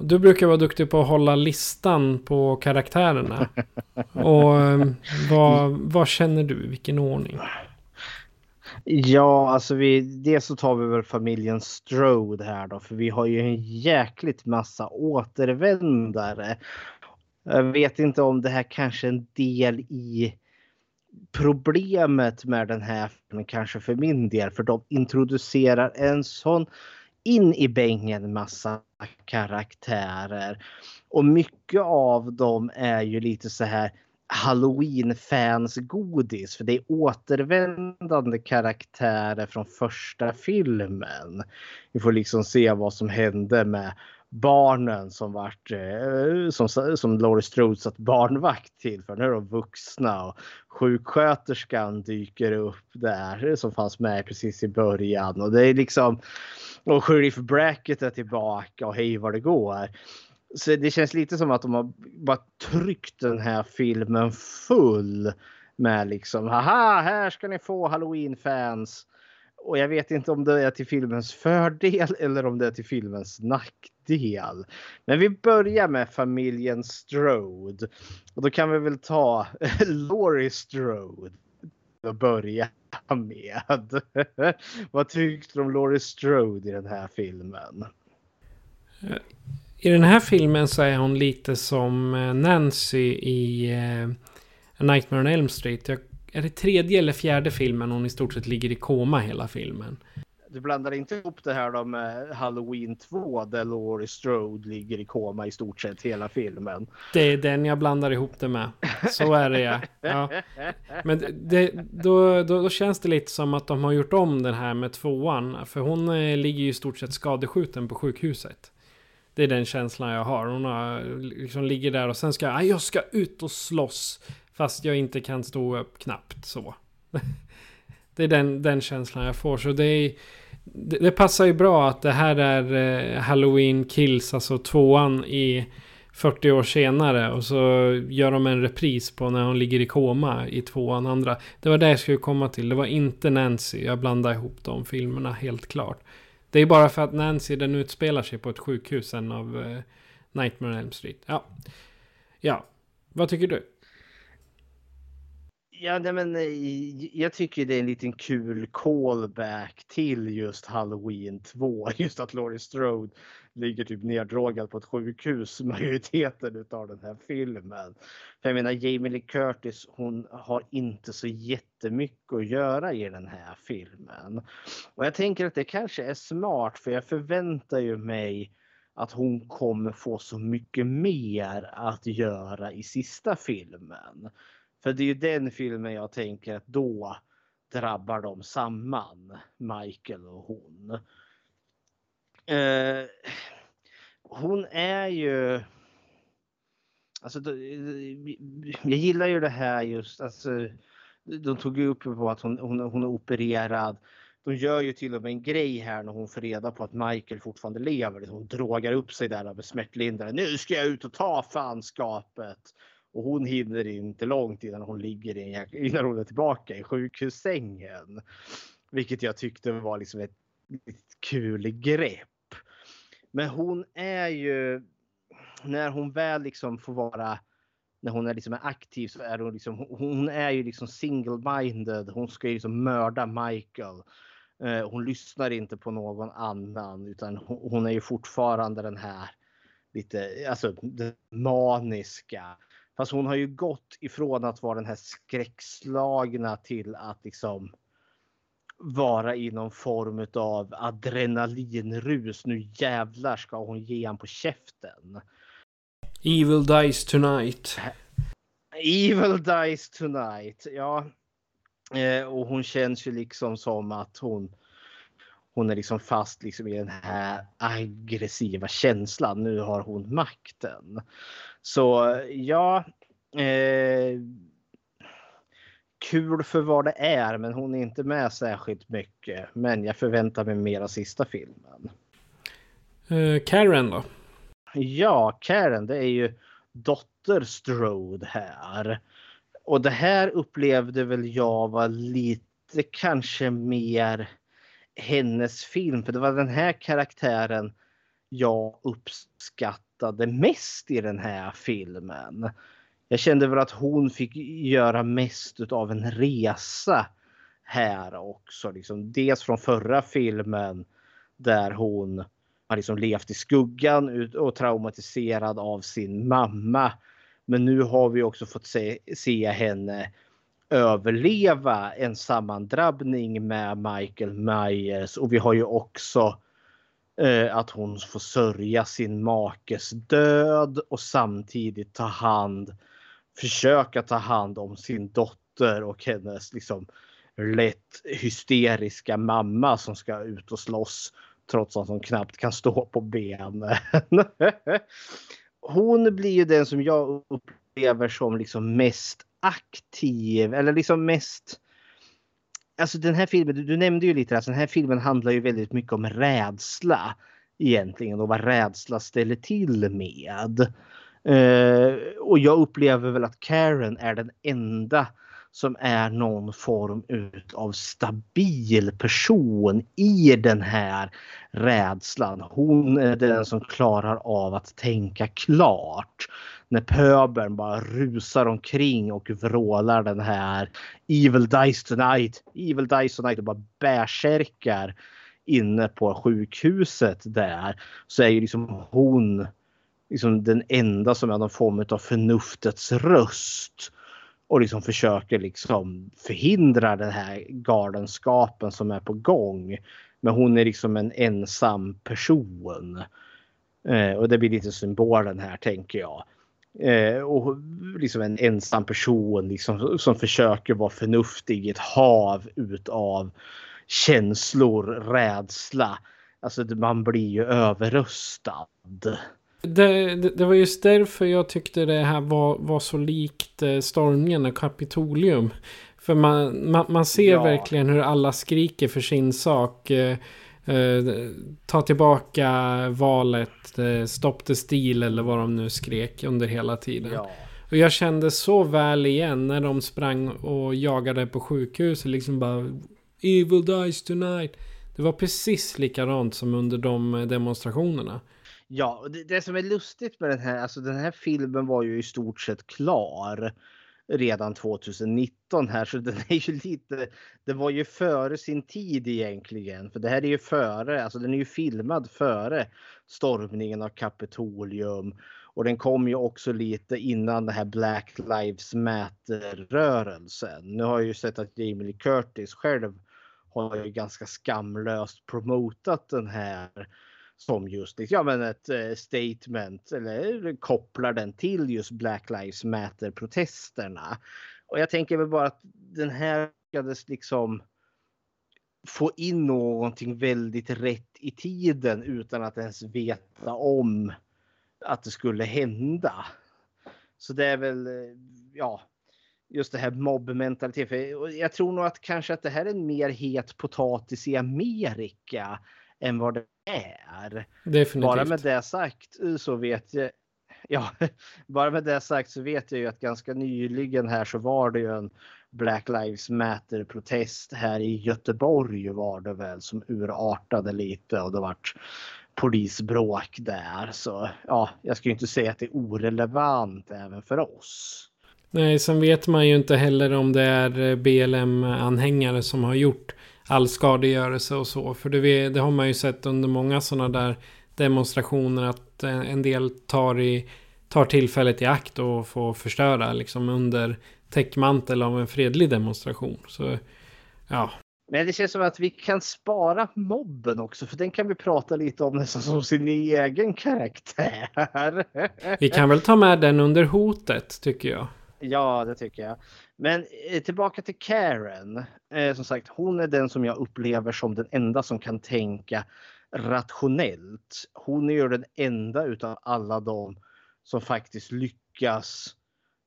Du brukar vara duktig på att hålla listan på karaktärerna. Och eh, vad, vad känner du? Vilken ordning? Ja, alltså vi, dels så tar vi väl familjen Strode här då, för vi har ju en jäkligt massa återvändare. Jag vet inte om det här kanske är en del i problemet med den här filmen kanske för min del. För de introducerar en sån in i bängen massa karaktärer. Och mycket av dem är ju lite så här Halloween-fans-godis. För det är återvändande karaktärer från första filmen. Vi får liksom se vad som hände med barnen som vart eh, som, som Laurie Strode satt barnvakt till för nu är de vuxna och sjuksköterskan dyker upp där som fanns med precis i början och det är liksom och sheriff Bracket är tillbaka och hej vad det går. Så det känns lite som att de har bara tryckt den här filmen full med liksom haha här ska ni få halloween-fans. Och jag vet inte om det är till filmens fördel eller om det är till filmens nackdel. Men vi börjar med familjen Strode. Och då kan vi väl ta Laurie Strode att börja med. Vad tyckte du om Laurie Strode i den här filmen? I den här filmen så är hon lite som eh, Nancy i eh, A Nightmare on Elm Street. Jag, är det tredje eller fjärde filmen hon i stort sett ligger i koma hela filmen? Du blandar inte ihop det här då med Halloween 2 där Laurie Strode ligger i koma i stort sett hela filmen. Det är den jag blandar ihop det med. Så är det ja. ja. Men det, då, då, då, känns det lite som att de har gjort om den här med tvåan. För hon eh, ligger ju i stort sett skadeskjuten på sjukhuset. Det är den känslan jag har. Hon har, liksom ligger där och sen ska jag, jag ska ut och slåss. Fast jag inte kan stå upp knappt så. Det är den, den känslan jag får. Så det, är, det, det passar ju bra att det här är eh, Halloween Kills, alltså tvåan i 40 år senare. Och så gör de en repris på när hon ligger i koma i tvåan andra. Det var det jag skulle komma till. Det var inte Nancy. Jag blandade ihop de filmerna helt klart. Det är bara för att Nancy den utspelar sig på ett sjukhus sen av eh, Nightmare on Elm Street. Ja. Ja. Vad tycker du? Ja, nej, men eh, jag tycker det är en liten kul callback till just Halloween 2. Just att Laurie Strode ligger typ neddrogad på ett sjukhus majoriteten av den här filmen. För jag menar Jamie Lee Curtis, hon har inte så jättemycket att göra i den här filmen. Och jag tänker att det kanske är smart för jag förväntar ju mig att hon kommer få så mycket mer att göra i sista filmen. För det är ju den filmen jag tänker att då drabbar de samman, Michael och hon. Eh, hon är ju... Alltså, jag gillar ju det här just, alltså, de tog ju upp på att hon, hon, hon är opererad. De gör ju till och med en grej här när hon får reda på att Michael fortfarande lever. Hon drogar upp sig där med smärtlindrare. Nu ska jag ut och ta fanskapet. Och hon hinner inte långt innan hon ligger i, innan hon är tillbaka i sjukhussängen. Vilket jag tyckte var liksom ett, ett kul grepp. Men hon är ju, när hon väl liksom får vara, när hon är liksom aktiv så är hon liksom, hon är ju liksom single-minded. Hon ska ju liksom mörda Michael. Eh, hon lyssnar inte på någon annan utan hon är ju fortfarande den här lite, alltså maniska. Fast hon har ju gått ifrån att vara den här skräckslagna till att liksom vara i någon form av adrenalinrus. Nu jävlar ska hon ge han på käften. Evil dies tonight. Evil dies tonight, ja. Eh, och hon känns ju liksom som att hon hon är liksom fast liksom i den här aggressiva känslan. Nu har hon makten. Så ja. Eh, kul för vad det är, men hon är inte med särskilt mycket. Men jag förväntar mig mer av sista filmen. Uh, Karen då? Ja, Karen, det är ju dotter Strode här. Och det här upplevde väl jag var lite kanske mer hennes film. För det var den här karaktären jag uppskattade mest i den här filmen jag kände väl att hon fick göra mest av en resa här också. Liksom, dels från förra filmen där hon har liksom levt i skuggan och traumatiserad av sin mamma. Men nu har vi också fått se, se henne överleva en sammandrabbning med Michael Myers och vi har ju också Eh, att hon får sörja sin makes död och samtidigt ta hand försöka ta hand om sin dotter och hennes liksom lätt hysteriska mamma som ska ut och slåss trots att hon knappt kan stå på benen. Hon blir ju den som jag upplever som liksom mest aktiv eller liksom mest Alltså den här filmen, du, du nämnde ju lite att den här filmen handlar ju väldigt mycket om rädsla egentligen och vad rädsla ställer till med. Uh, och jag upplever väl att Karen är den enda som är någon form av stabil person i den här rädslan. Hon är den som klarar av att tänka klart. När pöbeln bara rusar omkring och vrålar den här Evil Dice tonight, Evil Dice tonight och bara bärsärkar inne på sjukhuset där. Så är ju liksom hon liksom den enda som är någon form av förnuftets röst och liksom försöker liksom förhindra den här galenskapen som är på gång. Men hon är liksom en ensam person. Eh, och det blir lite symbolen här tänker jag. Eh, och liksom en ensam person liksom, som försöker vara förnuftig i ett hav utav känslor, rädsla. Alltså man blir ju överröstad. Det, det, det, var just därför jag tyckte det här var, var så likt eh, stormningen av Kapitolium. För man, man, man ser ja. verkligen hur alla skriker för sin sak. Eh, eh, ta tillbaka valet, eh, stopp the stil eller vad de nu skrek under hela tiden. Ja. Och jag kände så väl igen när de sprang och jagade på sjukhuset. Liksom bara Evil dies tonight. Det var precis likadant som under de demonstrationerna. Ja, det, det, som är lustigt med den här, alltså den här filmen var ju i stort sett klar redan 2019 här så den är ju lite, det var ju före sin tid egentligen. För det här är ju före, alltså den är ju filmad före stormningen av Kapitolium. Och den kom ju också lite innan det här Black Lives Matter rörelsen. Nu har jag ju sett att Jamie Lee Curtis själv har ju ganska skamlöst promotat den här som just liksom, ja, men ett eh, statement eller kopplar den till just Black Lives Matter protesterna. Och jag tänker väl bara att den här lyckades liksom få in någonting väldigt rätt i tiden utan att ens veta om att det skulle hända. Så det är väl, eh, ja, just det här mobbmentalitet. Jag tror nog att kanske att det här är en mer het potatis i Amerika än vad det är. Definitivt. Bara med det sagt så vet jag Ja, bara med det sagt så vet jag ju att ganska nyligen här så var det ju en Black Lives Matter protest här i Göteborg var det väl som urartade lite och det vart polisbråk där. Så ja, jag ska ju inte säga att det är orelevant även för oss. Nej, sen vet man ju inte heller om det är BLM-anhängare som har gjort all skadegörelse och så. För det, det har man ju sett under många sådana där demonstrationer att en del tar, i, tar tillfället i akt och får förstöra liksom under täckmantel av en fredlig demonstration. Så ja. Men det känns som att vi kan spara mobben också för den kan vi prata lite om nästan som sin egen karaktär. Vi kan väl ta med den under hotet tycker jag. Ja, det tycker jag. Men eh, tillbaka till Karen. Eh, som sagt, hon är den som jag upplever som den enda som kan tänka rationellt. Hon är ju den enda utav alla dem som faktiskt lyckas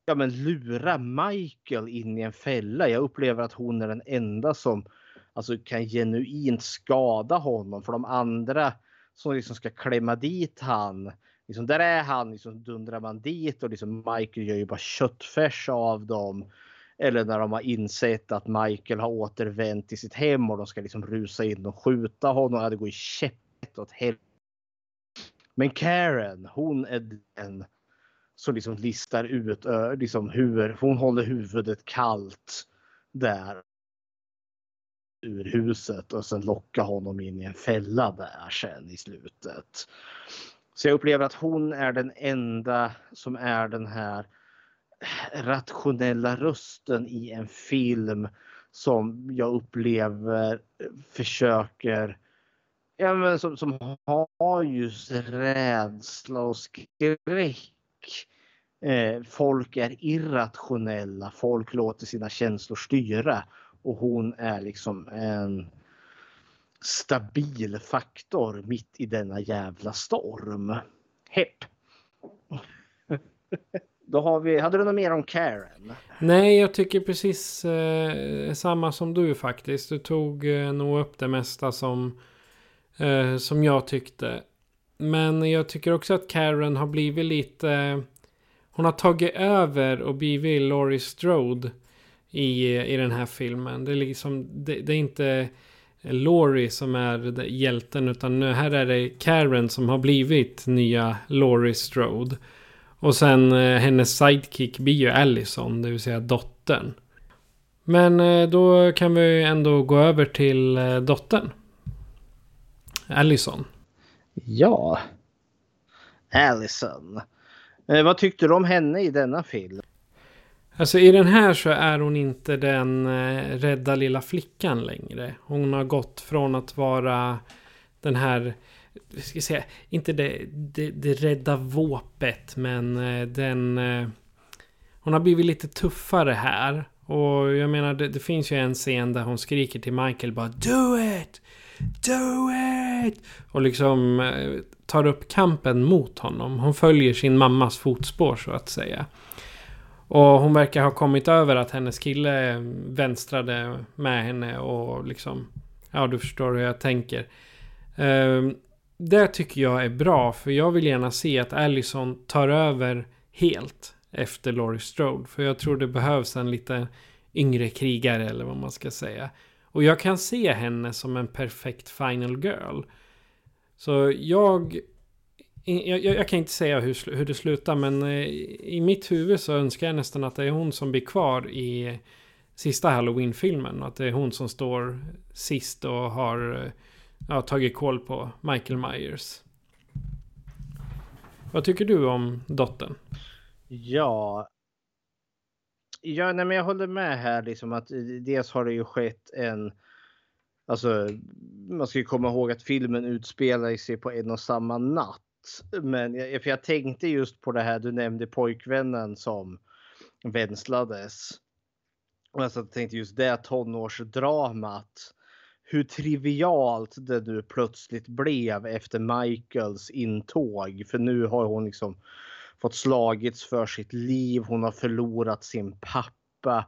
ja, men lura Michael in i en fälla. Jag upplever att hon är den enda som alltså, kan genuint skada honom. För de andra som liksom ska klämma dit han liksom, där är han, liksom, dundrar man dit och liksom Michael gör ju bara köttfärs av dem. Eller när de har insett att Michael har återvänt till sitt hem och de ska liksom rusa in och skjuta honom. Det går ju käpprätt åt helvete. Men Karen, hon är den som liksom listar ut liksom hur hon håller huvudet kallt där ur huset och sen lockar honom in i en fälla där sen i slutet. Så jag upplever att hon är den enda som är den här rationella rösten i en film som jag upplever försöker Ja, men som, som har just rädsla och skräck. Eh, folk är irrationella, folk låter sina känslor styra och hon är liksom en stabil faktor mitt i denna jävla storm. Hepp! Då har vi, hade du något mer om Karen? Nej, jag tycker precis eh, samma som du faktiskt. Du tog eh, nog upp det mesta som, eh, som jag tyckte. Men jag tycker också att Karen har blivit lite... Hon har tagit över och blivit Laurie Strode i, i den här filmen. Det är, liksom, det, det är inte Laurie som är hjälten utan nu, här är det Karen som har blivit nya Laurie Strode. Och sen eh, hennes sidekick blir ju Allison, det vill säga dottern. Men eh, då kan vi ändå gå över till eh, dottern. Allison. Ja. Allison. Eh, vad tyckte du om henne i denna film? Alltså i den här så är hon inte den eh, rädda lilla flickan längre. Hon har gått från att vara den här, ska säga, inte det, det, det rädda våpet men eh, den... Eh, hon har blivit lite tuffare här. Och jag menar det, det finns ju en scen där hon skriker till Michael bara Do it! Do it! Och liksom eh, tar upp kampen mot honom. Hon följer sin mammas fotspår så att säga. Och hon verkar ha kommit över att hennes kille vänstrade med henne och liksom... Ja, du förstår hur jag tänker. Um, det tycker jag är bra, för jag vill gärna se att Allison tar över helt efter Laurie Strode. För jag tror det behövs en lite yngre krigare, eller vad man ska säga. Och jag kan se henne som en perfekt final girl. Så jag jag, jag, kan inte säga hur, hur det slutar men eh, i mitt huvud så önskar jag nästan att det är hon som blir kvar i sista Halloween-filmen. Att det är hon som står sist och har eh, ja, tagit koll på Michael Myers. Vad tycker du om dottern? Ja. Ja, nej, men jag håller med här liksom att eh, dels har det ju skett en Alltså, man ska ju komma ihåg att filmen utspelar sig på en och samma natt. Men jag, för jag tänkte just på det här du nämnde pojkvännen som vänslades. Och alltså, jag tänkte just det tonårsdramat. Hur trivialt det nu plötsligt blev efter Michaels intåg. För nu har hon liksom fått slagits för sitt liv. Hon har förlorat sin pappa.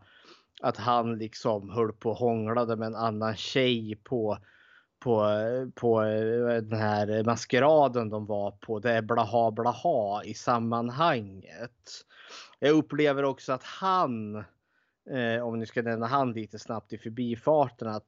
Att han liksom höll på och hånglade med en annan tjej på på, på eh, den här maskeraden de var på. Det är blaha blaha i sammanhanget. Jag upplever också att han, eh, om ni ska nämna han lite snabbt i förbifarten, att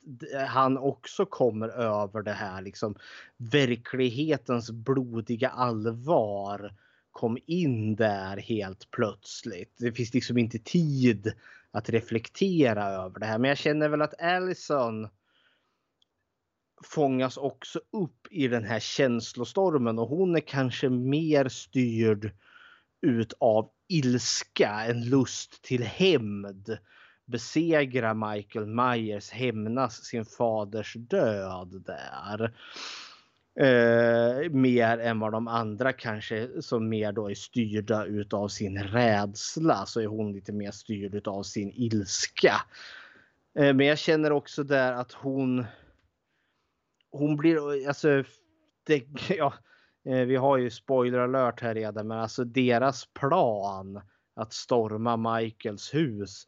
han också kommer över det här liksom verklighetens blodiga allvar kom in där helt plötsligt. Det finns liksom inte tid att reflektera över det här. Men jag känner väl att Allison fångas också upp i den här känslostormen och hon är kanske mer styrd utav ilska, en lust till hämnd. Besegra Michael Myers, hämnas sin faders död där. Eh, mer än vad de andra kanske som mer då är styrda utav sin rädsla så är hon lite mer styrd utav sin ilska. Eh, men jag känner också där att hon hon blir, alltså, det, ja, eh, vi har ju spoiler alert här redan, men alltså deras plan att storma Michaels hus,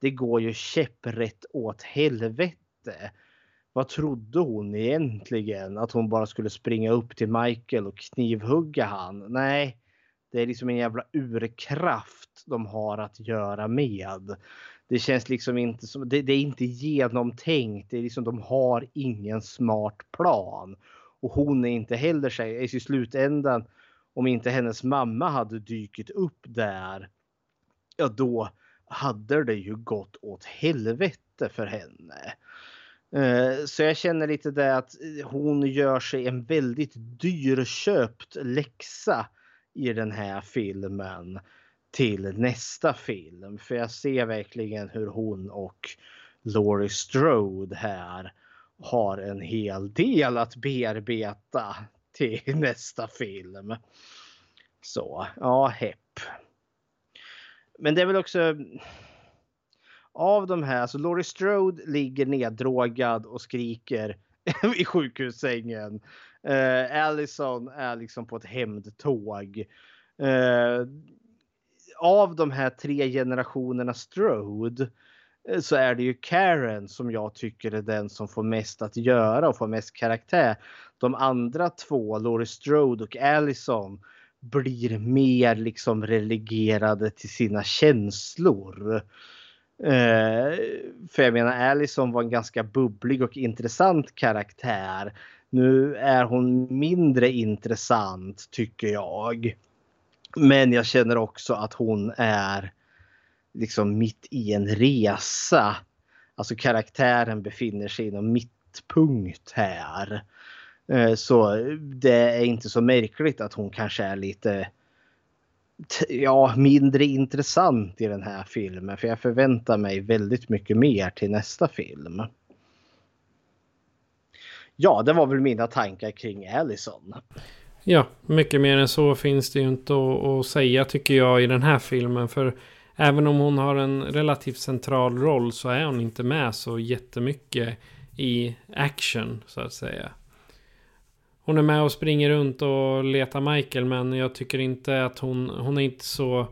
det går ju käpprätt åt helvete. Vad trodde hon egentligen? Att hon bara skulle springa upp till Michael och knivhugga han? Nej, det är liksom en jävla urkraft de har att göra med det känns liksom inte som, det, det, är inte genomtänkt. Det är liksom, de har ingen smart plan. Och hon är inte heller sig i slutändan, om inte hennes mamma hade dykt upp där, ja då hade det ju gått åt helvete för henne. Eh, så jag känner lite det att hon gör sig en väldigt dyrköpt läxa i den här filmen till nästa film. För jag ser verkligen hur hon och Laurie Strode här har en hel del att bearbeta till nästa film. Så ja, hepp. Men det är väl också av de här, så Laurie Strode ligger neddrogad och skriker i sjukhussängen. Uh, Allison är liksom på ett hämndtåg. Uh, av de här tre generationerna Strode eh, så är det ju Karen som jag tycker är den som får mest att göra och får mest karaktär. De andra två, Laurie Strode och Allison, blir mer liksom relegerade till sina känslor. Eh, för jag menar Allison var en ganska bubblig och intressant karaktär. Nu är hon mindre intressant tycker jag. Men jag känner också att hon är liksom mitt i en resa. Alltså karaktären befinner sig i mittpunkt här. Eh, så det är inte så märkligt att hon kanske är lite ja, mindre intressant i den här filmen. För jag förväntar mig väldigt mycket mer till nästa film. Ja, det var väl mina tankar kring Allison. Ja, mycket mer än så finns det ju inte att, att säga tycker jag i den här filmen. För även om hon har en relativt central roll så är hon inte med så jättemycket i action så att säga. Hon är med och springer runt och letar Michael men jag tycker inte att hon, hon är inte så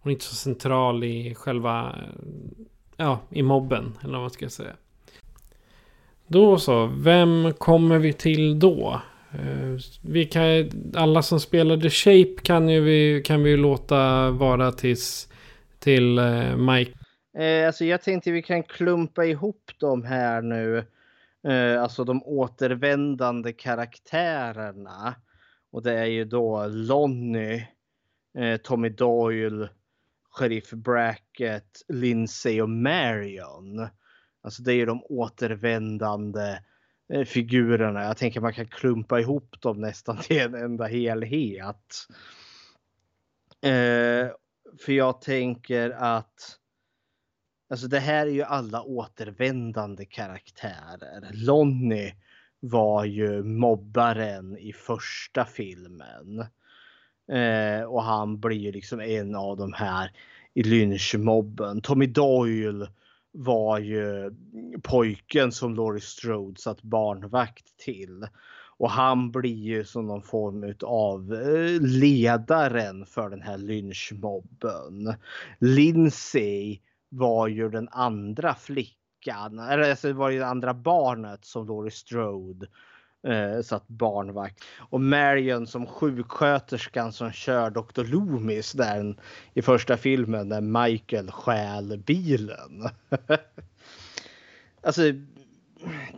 Hon är inte så central i själva Ja, i mobben eller vad man ska säga. Då så, vem kommer vi till då? Eh, vi kan, alla som spelade Shape kan, ju vi, kan vi låta vara tills, till eh, Mike. Eh, alltså jag tänkte vi kan klumpa ihop de här nu. Eh, alltså de återvändande karaktärerna. Och det är ju då Lonnie, eh, Tommy Doyle, Sheriff Brackett, Lindsay och Marion. Alltså det är ju de återvändande eh, Eh, figurerna. Jag tänker man kan klumpa ihop dem nästan till en enda helhet. Eh, för jag tänker att Alltså det här är ju alla återvändande karaktärer. Lonnie var ju mobbaren i första filmen. Eh, och han blir ju liksom en av de här i lynchmobben. Tommy Doyle var ju pojken som Laurie Strode satt barnvakt till. Och han blir ju som någon form av eh, ledaren för den här lynchmobben. Lindsay var ju den andra flickan, eller alltså det var ju det andra barnet som Laurie Strode eh, satt barnvakt. Och Marion som sjuksköterskan som kör Dr. Loomis där i första filmen när Michael stjäl bilen. alltså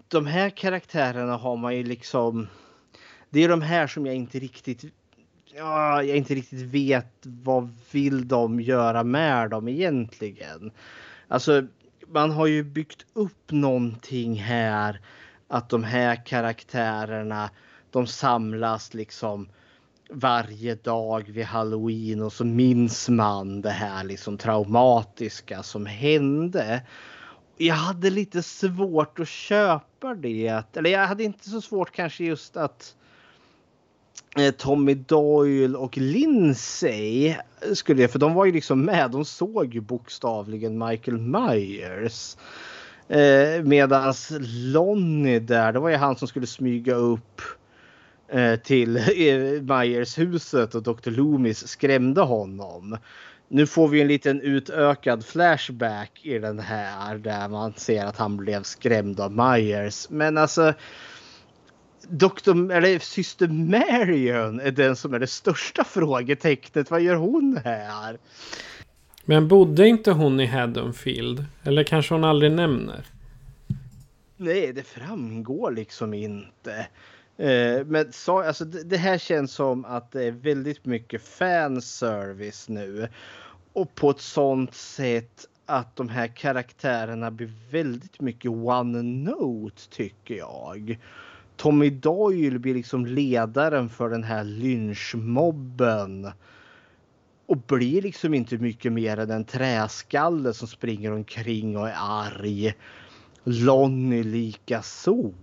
de här karaktärerna har man ju liksom det är de här som jag inte riktigt ja, jag inte riktigt vet vad vill de göra med dem egentligen. Alltså man har ju byggt upp någonting här att de här karaktärerna de samlas liksom varje dag vid halloween och så minns man det här liksom traumatiska som hände. Jag hade lite svårt att köpa det. Eller jag hade inte så svårt kanske just att eh, Tommy Doyle och Lindsay skulle jag, för de var ju liksom med. De såg ju bokstavligen Michael Myers. Eh, medans Lonnie där, det var ju han som skulle smyga upp eh, till eh, Myers huset och Dr. Loomis skrämde honom. Nu får vi en liten utökad flashback i den här där man ser att han blev skrämd av Myers. Men alltså Doktor, eller syster Marion är den som är det största frågetecknet. Vad gör hon här? Men bodde inte hon i Haddonfield? Eller kanske hon aldrig nämner? Nej, det framgår liksom inte. Eh, men så, alltså, det här känns som att det är väldigt mycket fanservice nu. Och på ett sånt sätt att de här karaktärerna blir väldigt mycket one note tycker jag. Tommy Doyle blir liksom ledaren för den här lynchmobben. Och blir liksom inte mycket mer än en träskalle som springer omkring och är arg. Lonnie lika så.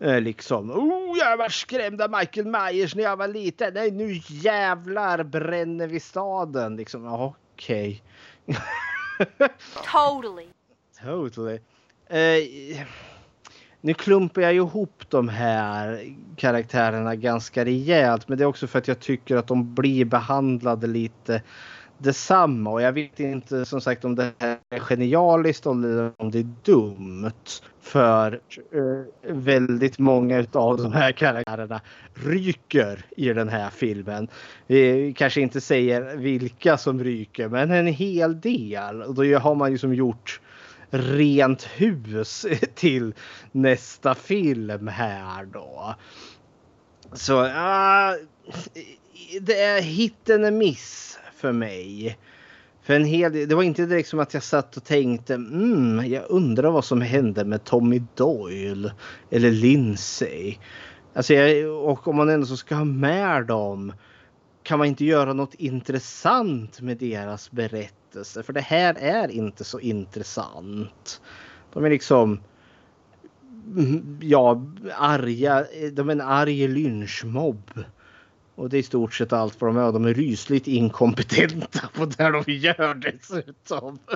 Eh, liksom, oh, jag var skrämd av Michael Myers när jag var liten. Nej, nu jävlar bränner vi staden. Liksom, okej, okej. Totally. Totally. Eh, nu klumpar jag ihop de här karaktärerna ganska rejält. Men det är också för att jag tycker att de blir behandlade lite detsamma. Och jag vet inte som sagt om det här är genialiskt eller om det är dumt. För eh, väldigt många av de här karaktärerna ryker i den här filmen. Vi kanske inte säger vilka som ryker men en hel del. Och då har man ju som gjort rent hus till nästa film här då. Så uh, det är hit and a miss för mig. För en hel det var inte direkt som att jag satt och tänkte mm, jag undrar vad som hände med Tommy Doyle eller Lindsay. Alltså jag, och om man ändå ska ha med dem kan man inte göra något intressant med deras berättelse? För det här är inte så intressant. De är liksom ja, arga. De är en arg lynchmobb. Och det är i stort sett allt vad de är. De är rysligt inkompetenta på det de gör dessutom.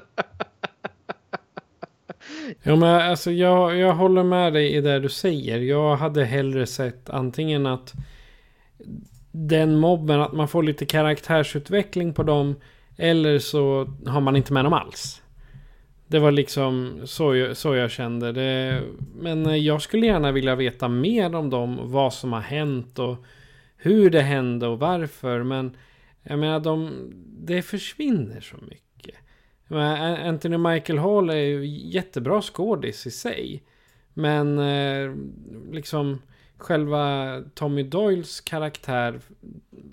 Ja, men alltså jag, jag håller med dig i det du säger. Jag hade hellre sett antingen att den mobben, att man får lite karaktärsutveckling på dem. Eller så har man inte med dem alls. Det var liksom så jag, så jag kände det. Men eh, jag skulle gärna vilja veta mer om dem. Vad som har hänt och hur det hände och varför. Men jag menar, de, det försvinner så mycket. Men Anthony Michael Hall är ju jättebra skådis i sig. Men eh, liksom själva Tommy Doyles karaktär.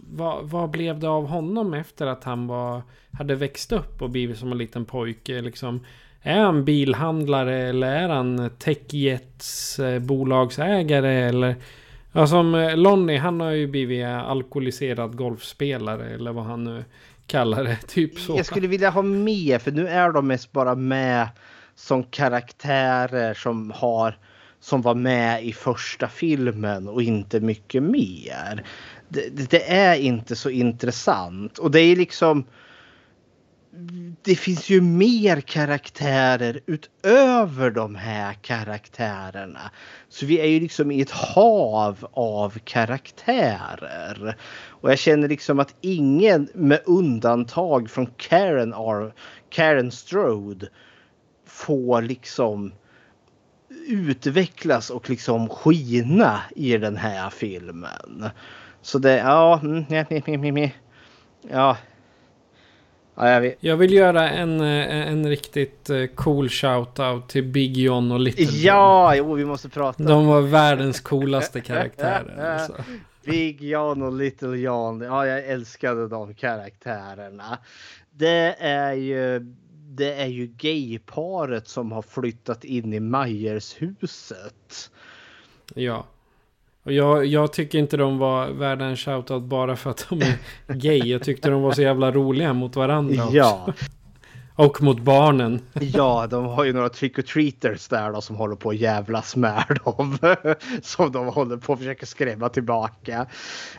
Vad, vad blev det av honom efter att han var, hade växt upp och blivit som en liten pojke? Liksom, är han bilhandlare eller är han Techjets eh, bolagsägare? Eller, ja, som eh, Lonnie, han har ju blivit alkoholiserad golfspelare eller vad han nu kallar det. Typ så. Jag skulle vilja ha med, för nu är de mest bara med som karaktärer som har som var med i första filmen och inte mycket mer. Det, det, är inte så intressant och det är liksom. Det finns ju mer karaktärer utöver de här karaktärerna. Så vi är ju liksom i ett hav av karaktärer. Och jag känner liksom att ingen med undantag från Karen, R, Karen Strode får liksom utvecklas och liksom skina i den här filmen. Så det, ja, mm, ja. Ja, jag, vet. jag vill göra en, eh, en riktigt eh, cool shout-out till Big John och Little John. Ja, jo, vi måste prata. De var världens coolaste karaktärer. Alltså. Big John och Little John. Ja, jag älskade de karaktärerna. Det är ju det är ju gayparet som har flyttat in i Myers-huset. Ja. Och jag, jag, tycker inte de var värda en shoutout bara för att de är gay. Jag tyckte de var så jävla roliga mot varandra också. Ja. Och mot barnen. Ja, de har ju några trick or treaters där då som håller på att jävlas med dem. som de håller på att försöka skrämma tillbaka.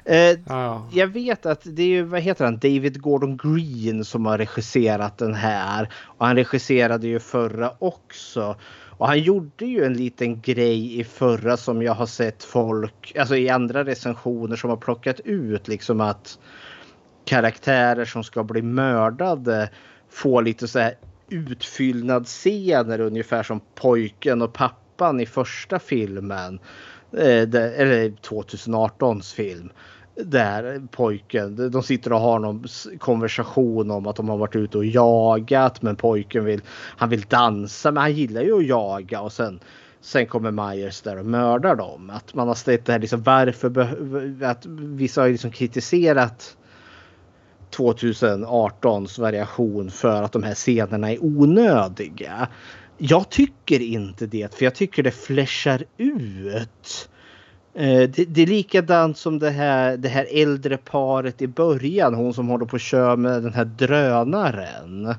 Eh, ja. Jag vet att det är ju, vad heter han, David Gordon Green som har regisserat den här. Och han regisserade ju förra också. Och han gjorde ju en liten grej i förra som jag har sett folk, alltså i andra recensioner som har plockat ut liksom att karaktärer som ska bli mördade få lite så här utfyllnadsscener ungefär som pojken och pappan i första filmen. Eh, eller 2018s film. Där pojken, de sitter och har någon konversation om att de har varit ute och jagat men pojken vill, han vill dansa men han gillar ju att jaga och sen Sen kommer Myers där och mördar dem. Att man har ställt det här liksom varför att vissa har liksom kritiserat 2018s variation för att de här scenerna är onödiga. Jag tycker inte det, för jag tycker det flashar ut. Eh, det, det, är likadant som det här, det här äldre paret i början. Hon som håller på att köra med den här drönaren.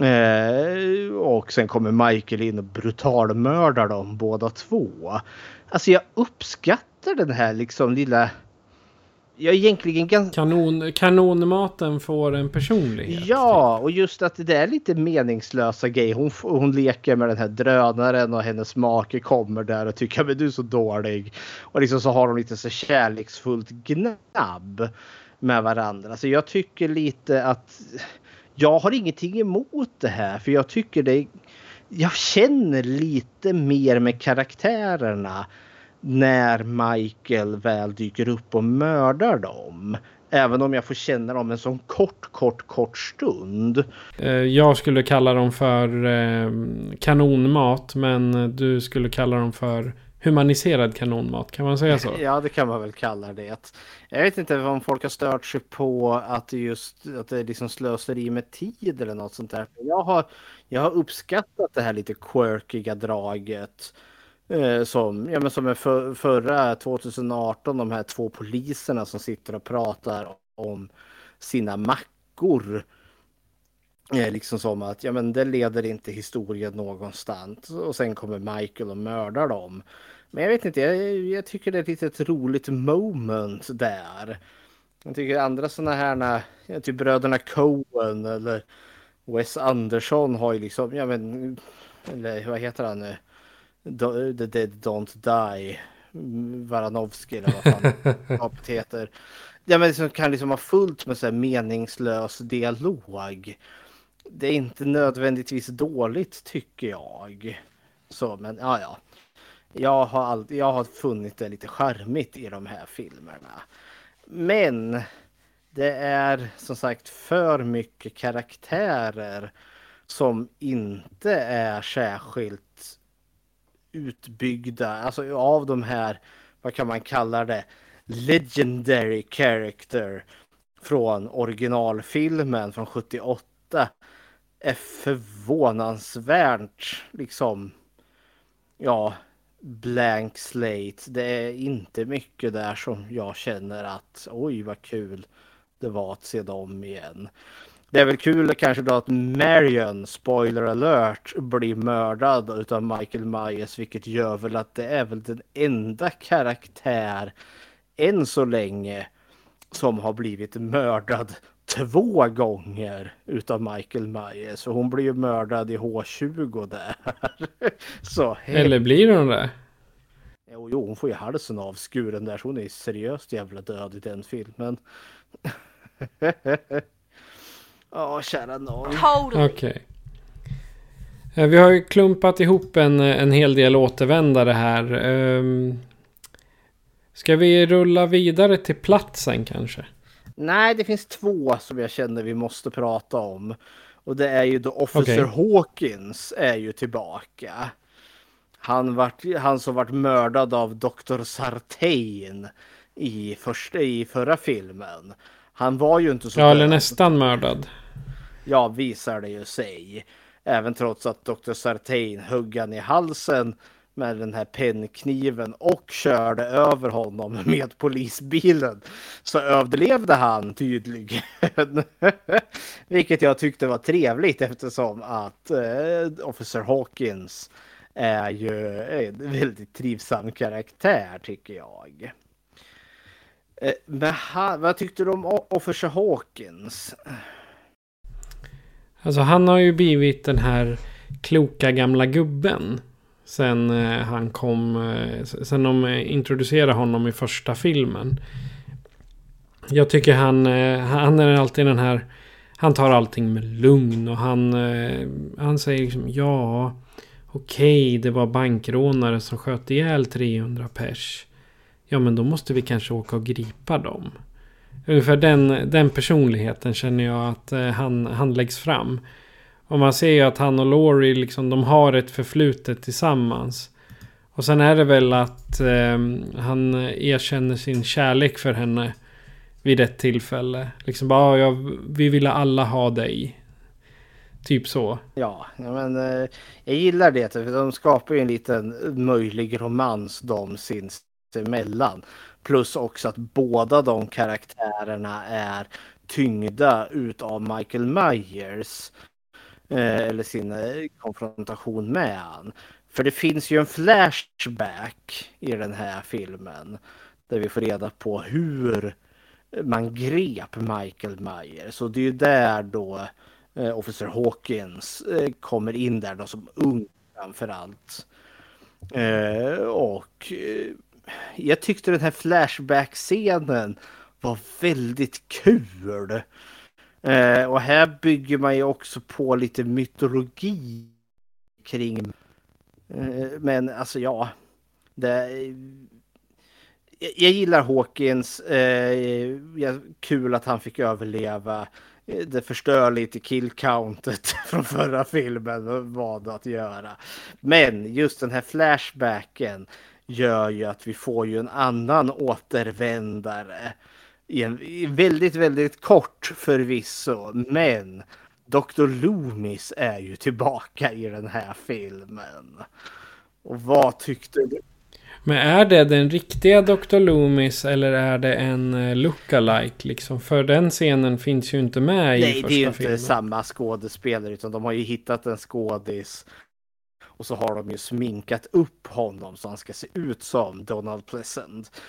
Eh, och sen kommer Michael in och brutalmördar dem båda två. Alltså jag uppskattar den här liksom lilla jag är egentligen ganska... Kanon, kanonmaten får en personlighet. Ja, och just att det är lite meningslösa grejer. Hon, hon leker med den här drönaren och hennes make kommer där och tycker att du är så dålig. Och liksom så har de lite så kärleksfullt gnabb med varandra. Så jag tycker lite att jag har ingenting emot det här för jag tycker det jag känner lite mer med karaktärerna när Michael väl dyker upp och mördar dem. Även om jag får känna dem en sån kort, kort, kort stund. Eh, jag skulle kalla dem för eh, kanonmat, men du skulle kalla dem för humaniserad kanonmat. Kan man säga så? Ja, det kan man väl kalla det. Jag vet inte om folk har stört sig på att det just att det är liksom slöseri med tid eller något sånt där. Jag har, jag har uppskattat det här lite quirkiga draget. Eh, som, ja, men som är för, förra 2018, de här två poliserna som sitter och pratar om sina mackor. Eh, liksom som att ja, men det leder inte historien någonstans. Och sen kommer Michael och mördar dem. Men jag vet inte, jag, jag tycker det är lite ett roligt moment där. Jag tycker andra sådana här, typ bröderna Coen eller Wes Anderson har ju liksom, ja men, eller vad heter han nu? The Dead Don't Die. Varanovski eller vad fan det heter. Ja men som kan liksom ha fullt med så här meningslös dialog. Det är inte nödvändigtvis dåligt tycker jag. Så men ja ja. Jag har, all, jag har funnit det lite charmigt i de här filmerna. Men det är som sagt för mycket karaktärer som inte är särskilt utbyggda. Alltså av de här, vad kan man kalla det, legendary character från originalfilmen från 78 är förvånansvärt liksom ja blank slate. Det är inte mycket där som jag känner att oj vad kul det var att se dem igen. Det är väl kul kanske då att Marion, spoiler alert, blir mördad av Michael Myers, vilket gör väl att det är väl den enda karaktär än så länge som har blivit mördad två gånger utav Michael Myers. Och hon blir ju mördad i H20 där. så, Eller blir hon det? Jo, jo, hon får ju halsen avskuren där så hon är seriöst jävla död i den filmen. Ja, kära nån. Okej. Okay. Eh, vi har ju klumpat ihop en, en hel del återvändare här. Um, ska vi rulla vidare till platsen kanske? Nej, det finns två som jag känner vi måste prata om. Och det är ju då Officer okay. Hawkins är ju tillbaka. Han, vart, han som vart mördad av Dr. Sartain i, första, i förra filmen. Han var ju inte så... Ja, eller nästan mördad. Ja, visar det ju sig. Även trots att Dr. Sartain högg han i halsen med den här pennkniven och körde över honom med polisbilen så överlevde han tydligen. Vilket jag tyckte var trevligt eftersom att eh, Officer Hawkins är ju en väldigt trivsam karaktär tycker jag. Eh, Men vad tyckte du om Officer Hawkins? Alltså han har ju blivit den här kloka gamla gubben. Sen eh, han kom, eh, sen de introducerade honom i första filmen. Jag tycker han, han är alltid den här, han tar allting med lugn och han, han säger liksom ja, okej okay, det var bankrånare som sköt ihjäl 300 pers. Ja men då måste vi kanske åka och gripa dem. Ungefär den, den personligheten känner jag att eh, han, han läggs fram. Och man ser ju att han och Laurie liksom, de har ett förflutet tillsammans. Och sen är det väl att eh, han erkänner sin kärlek för henne vid ett tillfälle. Liksom bara, ah, ja, vi ville alla ha dig. Typ så. Ja, men eh, jag gillar det. För de skapar ju en liten möjlig romans de sinsemellan. Plus också att båda de karaktärerna är tyngda utav Michael Myers. Eh, eller sin eh, konfrontation med han. För det finns ju en flashback i den här filmen. Där vi får reda på hur man grep Michael Myers. Och det är ju där då eh, Officer Hawkins eh, kommer in där då som ung framförallt. Eh, och eh, jag tyckte den här Flashback-scenen var väldigt kul. Eh, och här bygger man ju också på lite mytologi kring. Eh, men alltså ja. Det, jag gillar Hawkins. Eh, kul att han fick överleva. Eh, det förstör lite killcountet från förra filmen vad att göra. Men just den här flashbacken gör ju att vi får ju en annan återvändare. I en, väldigt, väldigt kort förvisso, men Dr. Loomis är ju tillbaka i den här filmen. Och vad tyckte du? Men är det den riktiga Dr. Loomis eller är det en eh, lookalike liksom? För den scenen finns ju inte med Nej, i första filmen. Nej, det är ju inte filmen. samma skådespelare utan de har ju hittat en skådis. Och så har de ju sminkat upp honom så han ska se ut som Donald Pleasant.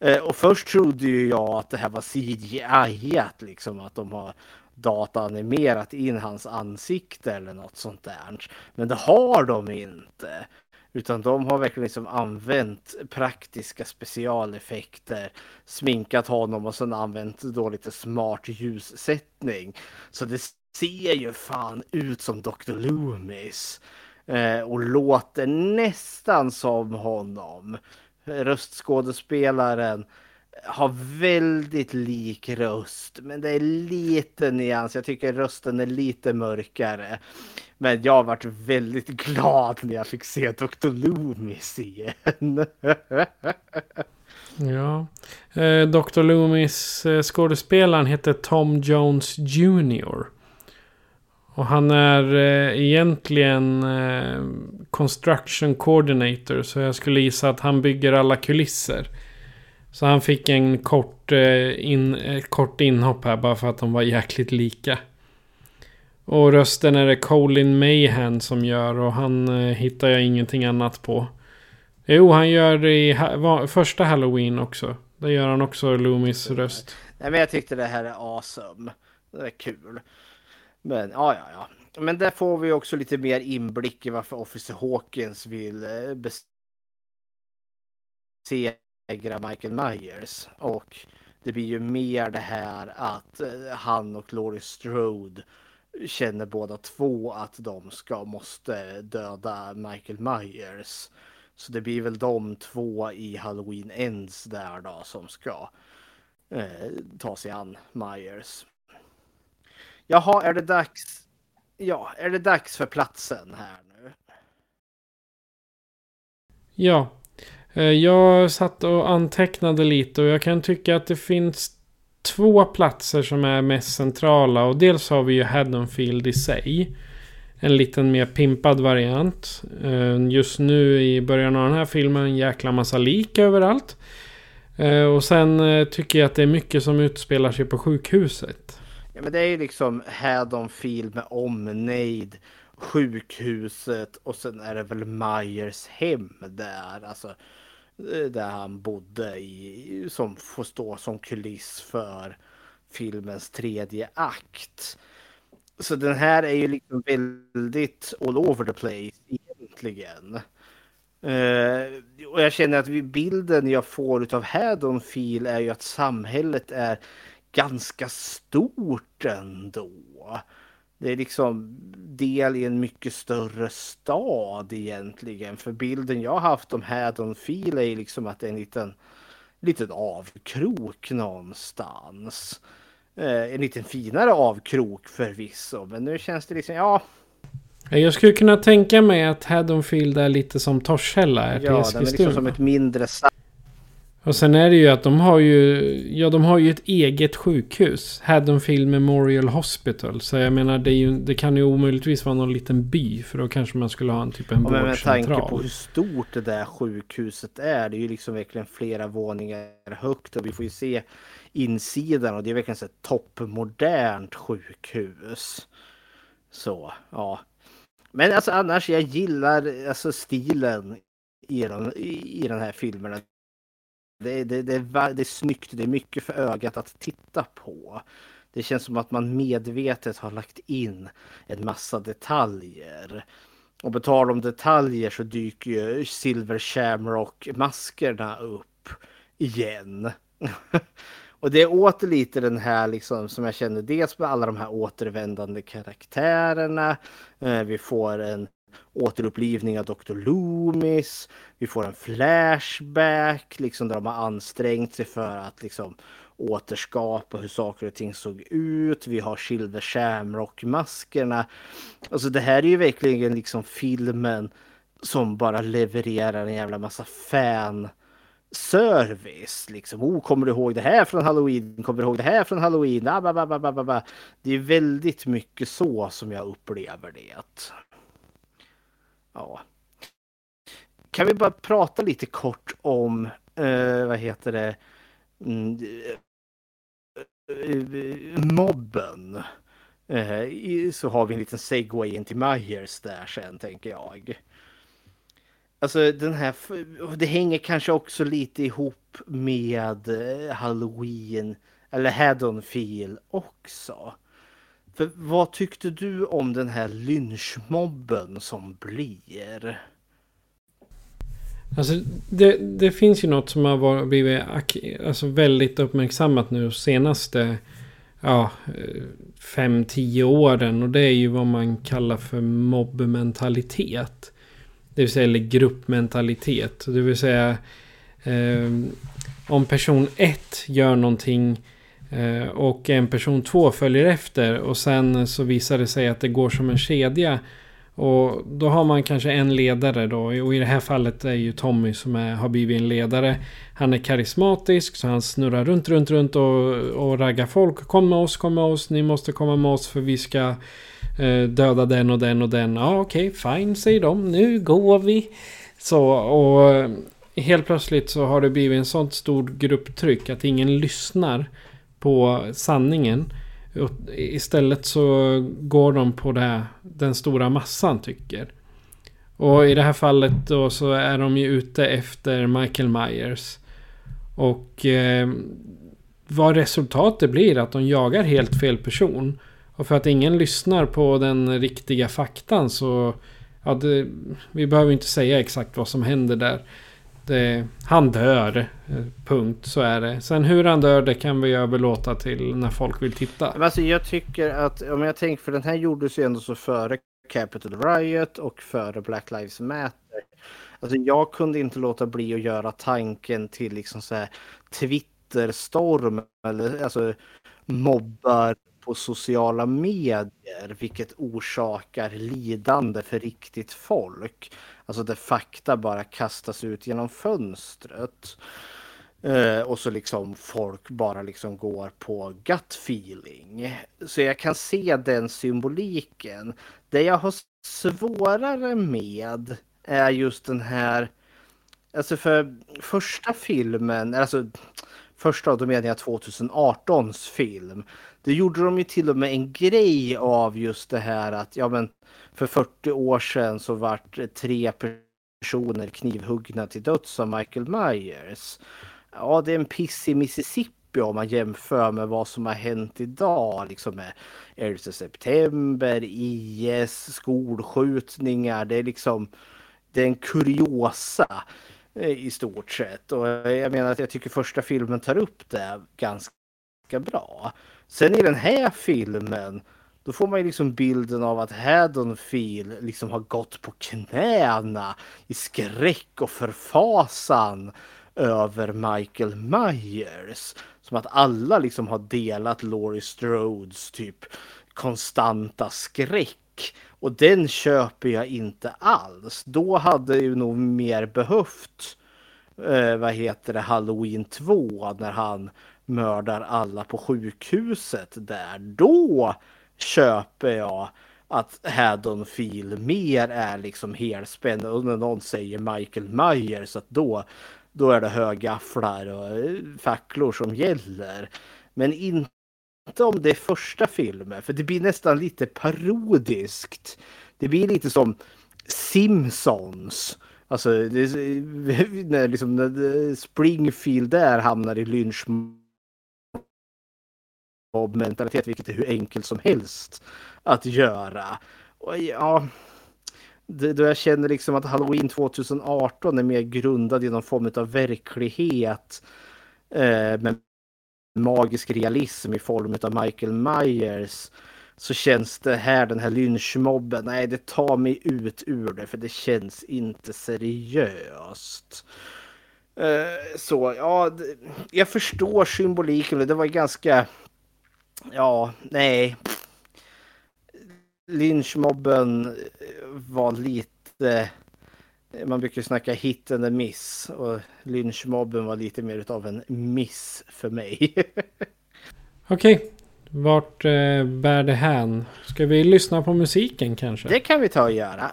Eh, och först trodde ju jag att det här var CGI, liksom att de har dataanimerat in hans ansikte eller något sånt där. Men det har de inte. Utan de har verkligen liksom använt praktiska specialeffekter, sminkat honom och sen använt då lite smart ljussättning. Så det ser ju fan ut som Dr. Loomis. Eh, och låter nästan som honom. Röstskådespelaren har väldigt lik röst, men det är lite nyans. Jag tycker rösten är lite mörkare. Men jag varit väldigt glad när jag fick se Dr. Loomis igen. ja. Eh, Dr. Loomis eh, skådespelaren heter Tom Jones Jr. Och han är eh, egentligen eh, construction coordinator. Så jag skulle gissa att han bygger alla kulisser. Så han fick en kort, eh, in, eh, kort inhopp här bara för att de var jäkligt lika. Och rösten är det Colin Mayhan som gör och han eh, hittar jag ingenting annat på. Jo, han gör det i ha första Halloween också. Där gör han också Loomis röst. Nej, men jag tyckte det här är awesome. Det är kul. Men ja, ja, ja. Men där får vi också lite mer inblick i varför Officer Hawkins vill eh, besegra Michael Myers. Och det blir ju mer det här att eh, han och Laurie Strode känner båda två att de ska måste döda Michael Myers. Så det blir väl de två i Halloween Ends där då som ska eh, ta sig an Myers. Jaha, är det dags? Ja, är det dags för platsen här nu? Ja, eh, jag satt och antecknade lite och jag kan tycka att det finns två platser som är mest centrala. Och dels har vi ju Haddonfield i sig. En liten mer pimpad variant. Eh, just nu i början av den här filmen en jäkla massa lik överallt. Eh, och sen tycker jag att det är mycket som utspelar sig på sjukhuset. Ja men det är ju liksom Haddonfield med omnejd, sjukhuset och sen är det väl Myers hem där. Alltså eh, där han bodde i, som får stå som kuliss för filmens tredje akt. Så den här är ju liksom väldigt all over the place egentligen. Uh, och jag känner att bilden jag får av Haddonfield är ju att samhället är ganska stort ändå. Det är liksom del i en mycket större stad egentligen. För bilden jag haft om Haddonfield är liksom att det är en liten, liten avkrok någonstans. Eh, en liten finare avkrok förvisso. Men nu känns det liksom, ja. Jag skulle kunna tänka mig att Haddonfield är lite som Torshälla Ja, den är liksom som ett mindre och sen är det ju att de har ju, ja de har ju ett eget sjukhus. Haddonfield Memorial Hospital. Så jag menar det, ju, det kan ju omöjligtvis vara någon liten by. För då kanske man skulle ha en typ en ja, Men med tanke på hur stort det där sjukhuset är. Det är ju liksom verkligen flera våningar högt. Och vi får ju se insidan. Och det är verkligen ett toppmodernt sjukhus. Så, ja. Men alltså annars, jag gillar alltså stilen i den, i den här filmen det, det, det, är, det är snyggt, det är mycket för ögat att titta på. Det känns som att man medvetet har lagt in en massa detaljer. Och på tal om detaljer så dyker ju Silver Shamrock-maskerna upp igen. Och det är åter lite den här liksom som jag känner dels med alla de här återvändande karaktärerna. Eh, vi får en återupplivning av Dr. Loomis. Vi får en flashback liksom där de har ansträngt sig för att liksom återskapa hur saker och ting såg ut. Vi har Silver Shamrock-maskerna. Alltså det här är ju verkligen liksom filmen som bara levererar en jävla massa fan service. Liksom. Oh, kommer du ihåg det här från Halloween? Kommer du ihåg det här från Halloween? Ah, bah, bah, bah, bah, Det är väldigt mycket så som jag upplever det. Ja. Kan vi bara prata lite kort om, eh, vad heter det, mm, eh, mobben. Eh, så har vi en liten segway in till Myers där sen tänker jag. Alltså den här, det hänger kanske också lite ihop med eh, Halloween eller Haddonfield också. För vad tyckte du om den här lynchmobben som blir? Alltså det, det finns ju något som har varit, blivit alltså, väldigt uppmärksammat nu senaste ja, eh, fem, tio åren. Och det är ju vad man kallar för mobbmentalitet. Det vill säga eller gruppmentalitet. Det vill säga eh, om person 1 gör någonting Eh, och en person två följer efter och sen så visar det sig att det går som en kedja. Och då har man kanske en ledare då. Och i det här fallet är ju Tommy som är, har blivit en ledare. Han är karismatisk så han snurrar runt, runt, runt och, och raggar folk. Kom med oss, kom med oss, ni måste komma med oss för vi ska Eh, döda den och den och den. Ja okej, okay, fine säger de. Nu går vi. Så och eh, helt plötsligt så har det blivit en sånt stor grupptryck att ingen lyssnar på sanningen. Istället så går de på det den stora massan tycker. Och i det här fallet då så är de ju ute efter Michael Myers. Och eh, vad resultatet blir att de jagar helt fel person. Och för att ingen lyssnar på den riktiga faktan så... Ja, det, vi behöver inte säga exakt vad som händer där. Det, han dör. Eh, punkt, så är det. Sen hur han dör det kan vi överlåta till när folk vill titta. Alltså jag tycker att, om jag tänker, för den här gjordes ju ändå så före Capital Riot och före Black Lives Matter. Alltså jag kunde inte låta bli att göra tanken till liksom så här Twitterstorm eller alltså mobbar på sociala medier, vilket orsakar lidande för riktigt folk. Alltså där fakta bara kastas ut genom fönstret. Eh, och så liksom folk bara liksom går på gut feeling. Så jag kan se den symboliken. Det jag har svårare med är just den här, alltså för första filmen, alltså första, då menar jag 2018s film. Det gjorde de ju till och med en grej av just det här att ja men för 40 år sedan så vart tre personer knivhuggna till döds av Michael Myers. Ja, det är en piss i Mississippi om man jämför med vad som har hänt idag. Liksom med 11 september, IS, skolskjutningar. Det är liksom det är en kuriosa eh, i stort sett. Och jag menar att jag tycker första filmen tar upp det ganska bra. Sen i den här filmen då får man ju liksom bilden av att Haddonfield liksom har gått på knäna i skräck och förfasan över Michael Myers. Som att alla liksom har delat Laurie Strodes typ konstanta skräck. Och den köper jag inte alls. Då hade ju nog mer behövt eh, vad heter det, Halloween 2 när han mördar alla på sjukhuset där. Då köper jag att Haddonfield mer är liksom helspänd och när någon säger Michael Myers att då, då är det högafflar och eh, facklor som gäller. Men inte om det är första filmen för det blir nästan lite parodiskt. Det blir lite som Simpsons Alltså det, när, liksom, när eh, Springfield där hamnar i mobbmentalitet, vilket är hur enkelt som helst att göra. Och ja, det, då jag känner liksom att Halloween 2018 är mer grundad i någon form av verklighet eh, med magisk realism i form av Michael Myers så känns det här, den här lynchmobben, nej det tar mig ut ur det för det känns inte seriöst. Eh, Så ja, det- jag förstår symboliken, det var ganska, ja, nej. Lynchmobben var lite, man brukar snacka hit and miss och lynchmobben var lite mer utav en miss för mig. Okej, vart eh, bär det hän? Ska vi lyssna på musiken kanske? Det kan vi ta och göra.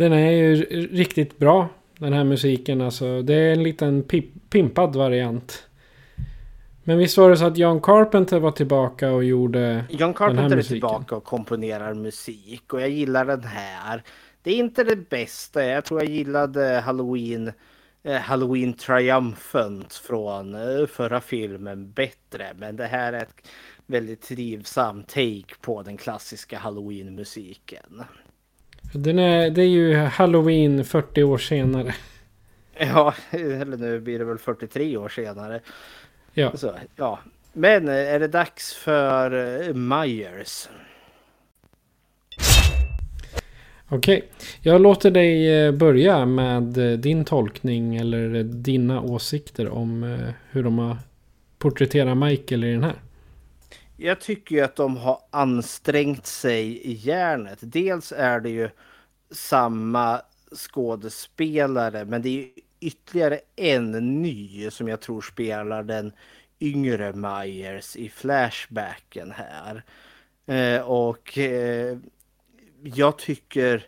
Den är ju riktigt bra. Den här musiken alltså. Det är en liten pip- pimpad variant. Men visst var det så att John Carpenter var tillbaka och gjorde John den här Carpenter är musiken? tillbaka och komponerar musik och jag gillar den här. Det är inte det bästa. Jag tror jag gillade Halloween, eh, Halloween Triumphant från eh, förra filmen bättre. Men det här är ett väldigt trivsam take på den klassiska Halloween-musiken. Den är, det är ju Halloween 40 år senare. Ja, eller nu blir det väl 43 år senare. Ja. Så, ja. Men eh, är det dags för eh, Myers? Okej, jag låter dig eh, börja med din tolkning eller dina åsikter om hur de har porträtterat Michael i den här. Jag tycker ju att de har ansträngt sig i järnet. Dels är det ju samma skådespelare men det är ju ytterligare en ny som jag tror spelar den yngre Myers i Flashbacken här. Eh, och eh, jag tycker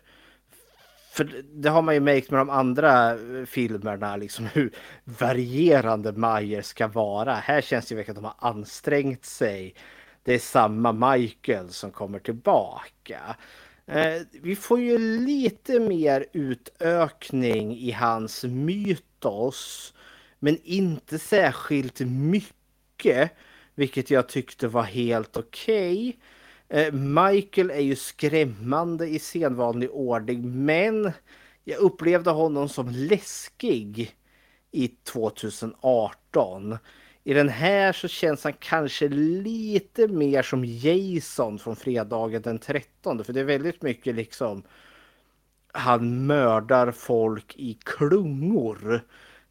för det har man ju märkt med de andra eh, filmerna, liksom hur varierande Myers ska vara. Här känns det verkligen att de har ansträngt sig. Det är samma Michael som kommer tillbaka. Eh, vi får ju lite mer utökning i hans mytos. Men inte särskilt mycket. Vilket jag tyckte var helt okej. Okay. Eh, Michael är ju skrämmande i sedvanlig ordning men jag upplevde honom som läskig i 2018. I den här så känns han kanske lite mer som Jason från fredagen den 13. För det är väldigt mycket liksom han mördar folk i klungor.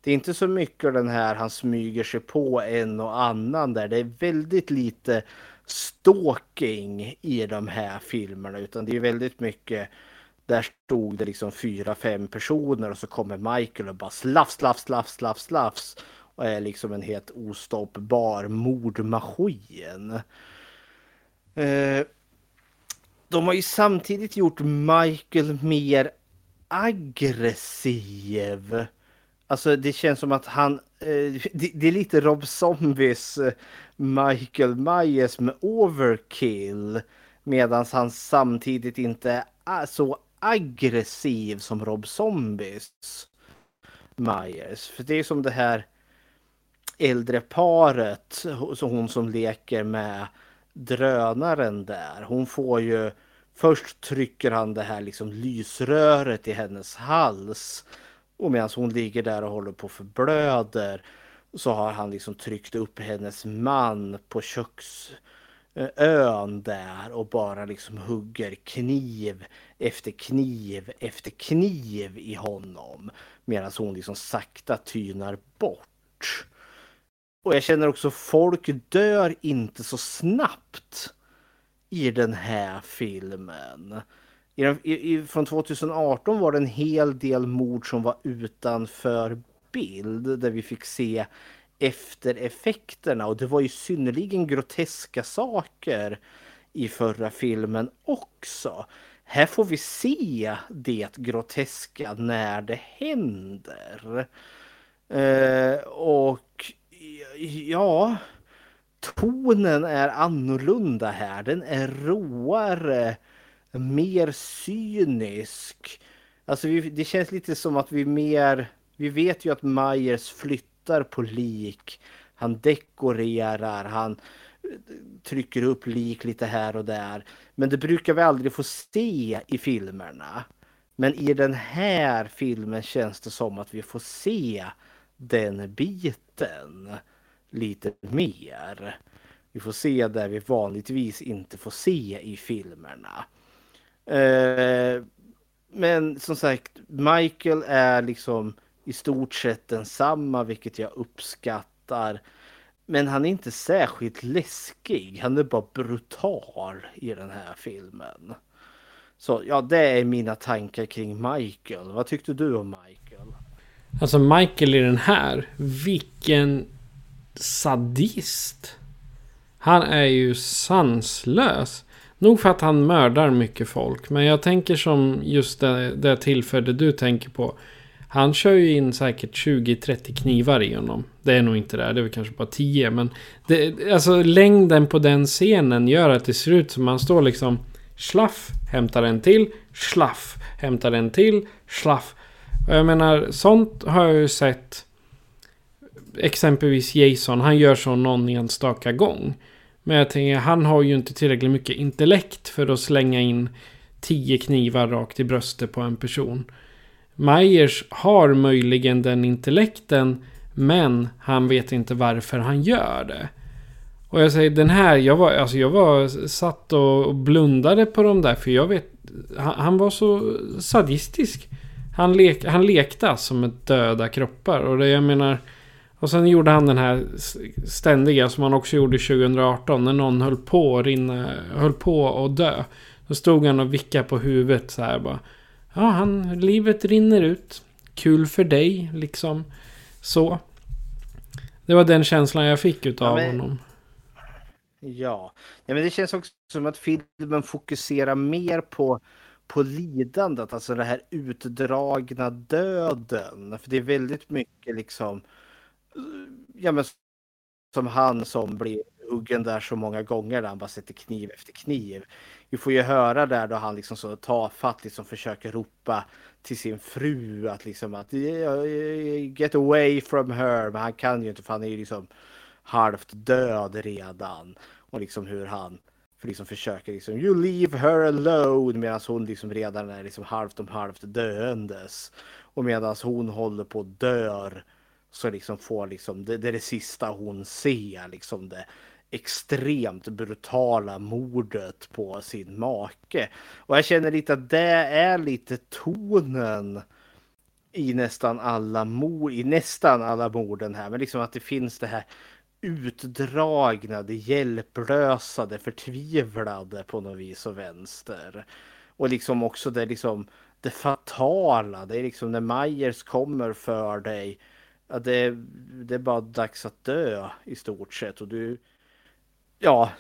Det är inte så mycket den här han smyger sig på en och annan där. Det är väldigt lite stalking i de här filmerna utan det är väldigt mycket där stod det liksom fyra, fem personer och så kommer Michael och bara slafs, slafs, slafs, slafs, slafs och är liksom en helt ostoppbar mordmaskin. Eh, de har ju samtidigt gjort Michael mer aggressiv. Alltså det känns som att han, eh, det, är lite Rob Zombies eh, Michael Myers med overkill. Medan han samtidigt inte är så aggressiv som Rob Zombies Myers. För det är som det här äldre paret, så hon som leker med drönaren där. Hon får ju Först trycker han det här liksom lysröret i hennes hals. Och medan hon ligger där och håller på för blöder så har han liksom tryckt upp hennes man på köksön där och bara liksom hugger kniv efter kniv efter kniv i honom. Medan hon liksom sakta tynar bort. Och jag känner också folk dör inte så snabbt i den här filmen. I, i, från 2018 var det en hel del mord som var utanför bild där vi fick se eftereffekterna och det var ju synnerligen groteska saker i förra filmen också. Här får vi se det groteska när det händer. Eh, och ja, tonen är annorlunda här. Den är råare, mer cynisk. Alltså vi, det känns lite som att vi mer... Vi vet ju att Myers flyttar på lik. Han dekorerar, han trycker upp lik lite här och där. Men det brukar vi aldrig få se i filmerna. Men i den här filmen känns det som att vi får se den biten lite mer. Vi får se där vi vanligtvis inte får se i filmerna. Eh, men som sagt, Michael är liksom i stort sett densamma, vilket jag uppskattar. Men han är inte särskilt läskig. Han är bara brutal i den här filmen. Så ja, det är mina tankar kring Michael. Vad tyckte du om Michael? Alltså Michael i den här, vilken sadist. Han är ju sanslös. Nog för att han mördar mycket folk. Men jag tänker som just det, det tillfälle du tänker på. Han kör ju in säkert 20-30 knivar i honom. Det är nog inte det. Det är väl kanske bara 10. Men det, alltså längden på den scenen gör att det ser ut som man står liksom slaff, hämtar en till, slaff, hämtar en till, slaff. Och jag menar, sånt har jag ju sett exempelvis Jason, han gör så någon enstaka gång. Men jag tänker, han har ju inte tillräckligt mycket intellekt för att slänga in tio knivar rakt i bröstet på en person. Myers har möjligen den intellekten, men han vet inte varför han gör det. Och jag säger den här, jag var, alltså jag var satt och blundade på de där, för jag vet, han, han var så sadistisk. Han, lek, han lekte alltså med döda kroppar och det jag menar och sen gjorde han den här ständiga som han också gjorde 2018 när någon höll på att rinna, höll på att dö. Då stod han och vickade på huvudet så här bara. Ja, han, livet rinner ut. Kul för dig, liksom. Så. Det var den känslan jag fick utav ja, men, honom. Ja. ja, men det känns också som att filmen fokuserar mer på på lidandet, alltså den här utdragna döden. För det är väldigt mycket liksom, ja men som han som blir huggen där så många gånger där han bara sätter kniv efter kniv. Vi får ju höra där då han liksom så tafatt liksom försöker ropa till sin fru att liksom att get away from her. Men han kan ju inte för han är ju liksom halvt död redan. Och liksom hur han för liksom försöker liksom you leave her alone medan hon liksom redan är liksom halvt om halvt döendes. Och medan hon håller på och dör så liksom får liksom det, det är det sista hon ser liksom det extremt brutala mordet på sin make. Och jag känner lite att det är lite tonen i nästan alla mord, i nästan alla morden här. Men liksom att det finns det här utdragna, det hjälplösa, det förtvivlade på något vis och vänster. Och liksom också det liksom det fatala, det är liksom när Myers kommer för dig. Ja, det, det är bara dags att dö i stort sett och du Ja,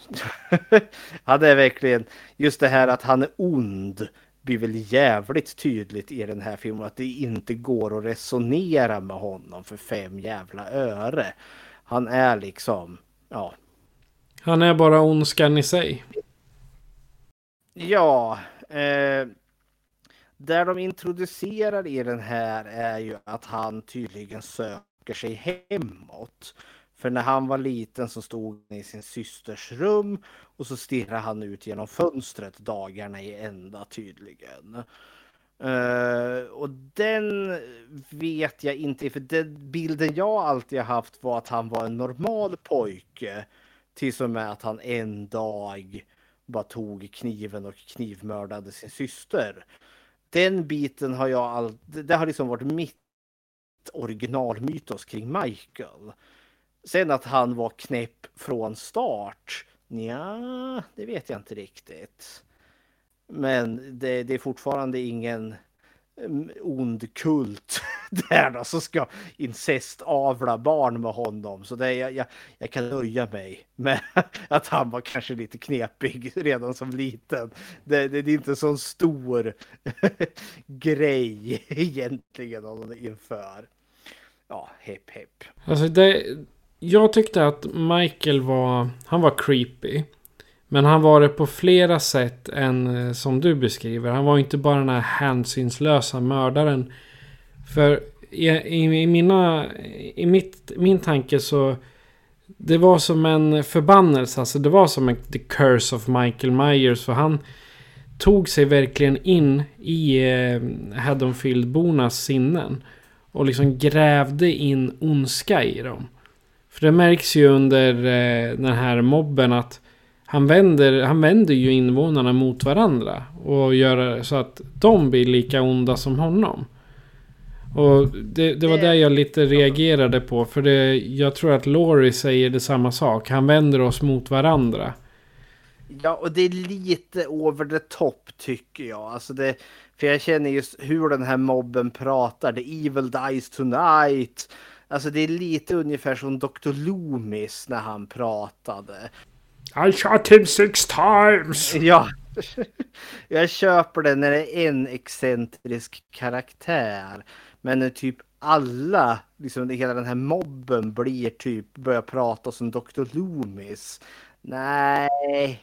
han är verkligen just det här att han är ond blir väl jävligt tydligt i den här filmen att det inte går att resonera med honom för fem jävla öre. Han är liksom, ja. Han är bara ondskan i sig. Ja, eh, där de introducerar i den här är ju att han tydligen söker sig hemåt. För när han var liten så stod han i sin systers rum och så stirrade han ut genom fönstret dagarna i ända tydligen. Uh, och den vet jag inte, för den bilden jag alltid haft var att han var en normal pojke. Tills och med att han en dag bara tog kniven och knivmördade sin syster. Den biten har jag all... det har liksom varit mitt originalmytos kring Michael. Sen att han var knäpp från start, ja, det vet jag inte riktigt. Men det, det är fortfarande ingen ond kult där då, som ska incest-avla barn med honom. Så det, jag, jag, jag kan nöja mig med att han var kanske lite knepig redan som liten. Det, det, det är inte så sån stor grej egentligen inför. Ja, hepp hepp. Alltså det, jag tyckte att Michael var, han var creepy. Men han var det på flera sätt än eh, som du beskriver. Han var inte bara den här hänsynslösa mördaren. För i, i, i, mina, i mitt, min tanke så... Det var som en förbannelse. Alltså det var som en the curse of Michael Myers. För han tog sig verkligen in i eh, Haddonfield-bornas sinnen. Och liksom grävde in ondska i dem. För det märks ju under eh, den här mobben att han vänder, han vänder ju invånarna mot varandra. Och gör så att de blir lika onda som honom. Och det, det var det jag lite reagerade på. För det, jag tror att Laurie säger det samma sak. Han vänder oss mot varandra. Ja, och det är lite over the top tycker jag. Alltså det, för jag känner just hur den här mobben pratar. The evil dies tonight. Alltså det är lite ungefär som Dr. Loomis när han pratade. I shot him six times! Ja. Jag köper det när det är en excentrisk karaktär. Men när typ alla, liksom hela den här mobben blir typ, börjar prata som Dr. Loomis. Nej.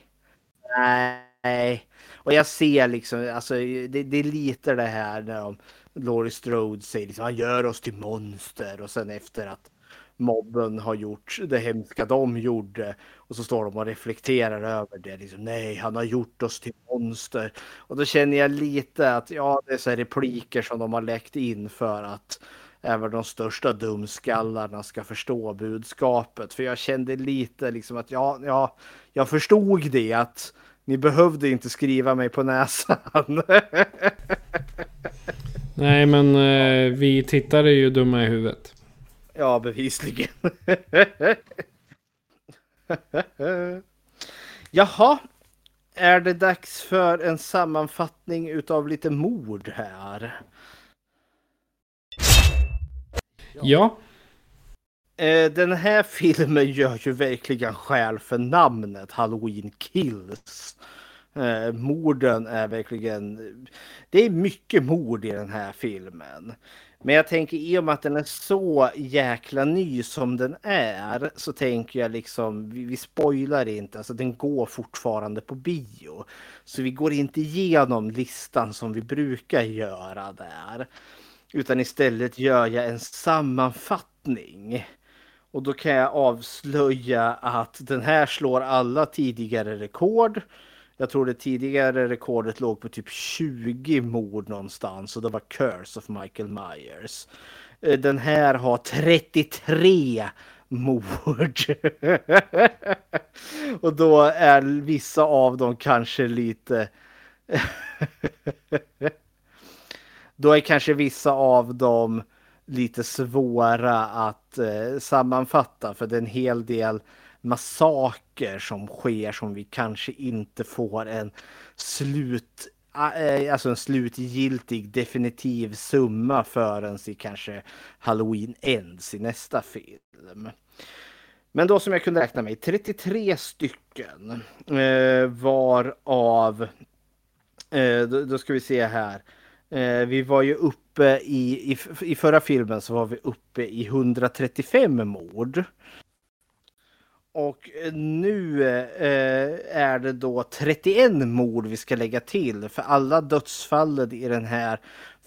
Nej. Och jag ser liksom, alltså det, det är lite det här när de Laurie Strode säger liksom, han gör oss till monster och sen efter att mobben har gjort det hemska de gjorde och så står de och reflekterar över det. Liksom, Nej, han har gjort oss till monster. Och då känner jag lite att ja, det är så repliker som de har läckt in för att även de största dumskallarna ska förstå budskapet. För jag kände lite liksom att ja, ja, jag förstod det att ni behövde inte skriva mig på näsan. Nej, men eh, vi tittare är ju dumma i huvudet. Ja, bevisligen. Jaha, är det dags för en sammanfattning utav lite mord här? Ja. Eh, den här filmen gör ju verkligen skäl för namnet Halloween Kills. Eh, morden är verkligen... Det är mycket mord i den här filmen. Men jag tänker i och med att den är så jäkla ny som den är så tänker jag liksom, vi, vi spoilar inte, alltså den går fortfarande på bio. Så vi går inte igenom listan som vi brukar göra där. Utan istället gör jag en sammanfattning. Och då kan jag avslöja att den här slår alla tidigare rekord. Jag tror det tidigare rekordet låg på typ 20 mord någonstans och det var Curse of Michael Myers. Eh, den här har 33 mord. och då är vissa av dem kanske lite... då är kanske vissa av dem lite svåra att eh, sammanfatta för det är en hel del massaker som sker som vi kanske inte får en slut eh, alltså en slutgiltig definitiv summa förrän i kanske Halloween Ends i nästa film. Men då som jag kunde räkna med 33 stycken eh, var av eh, då, då, ska vi se här. Eh, vi var ju uppe i, i, i förra filmen så var vi uppe i 135 mord. Och eh, nu eh, är det då 31 mord vi ska lägga till. För alla dödsfallen i den här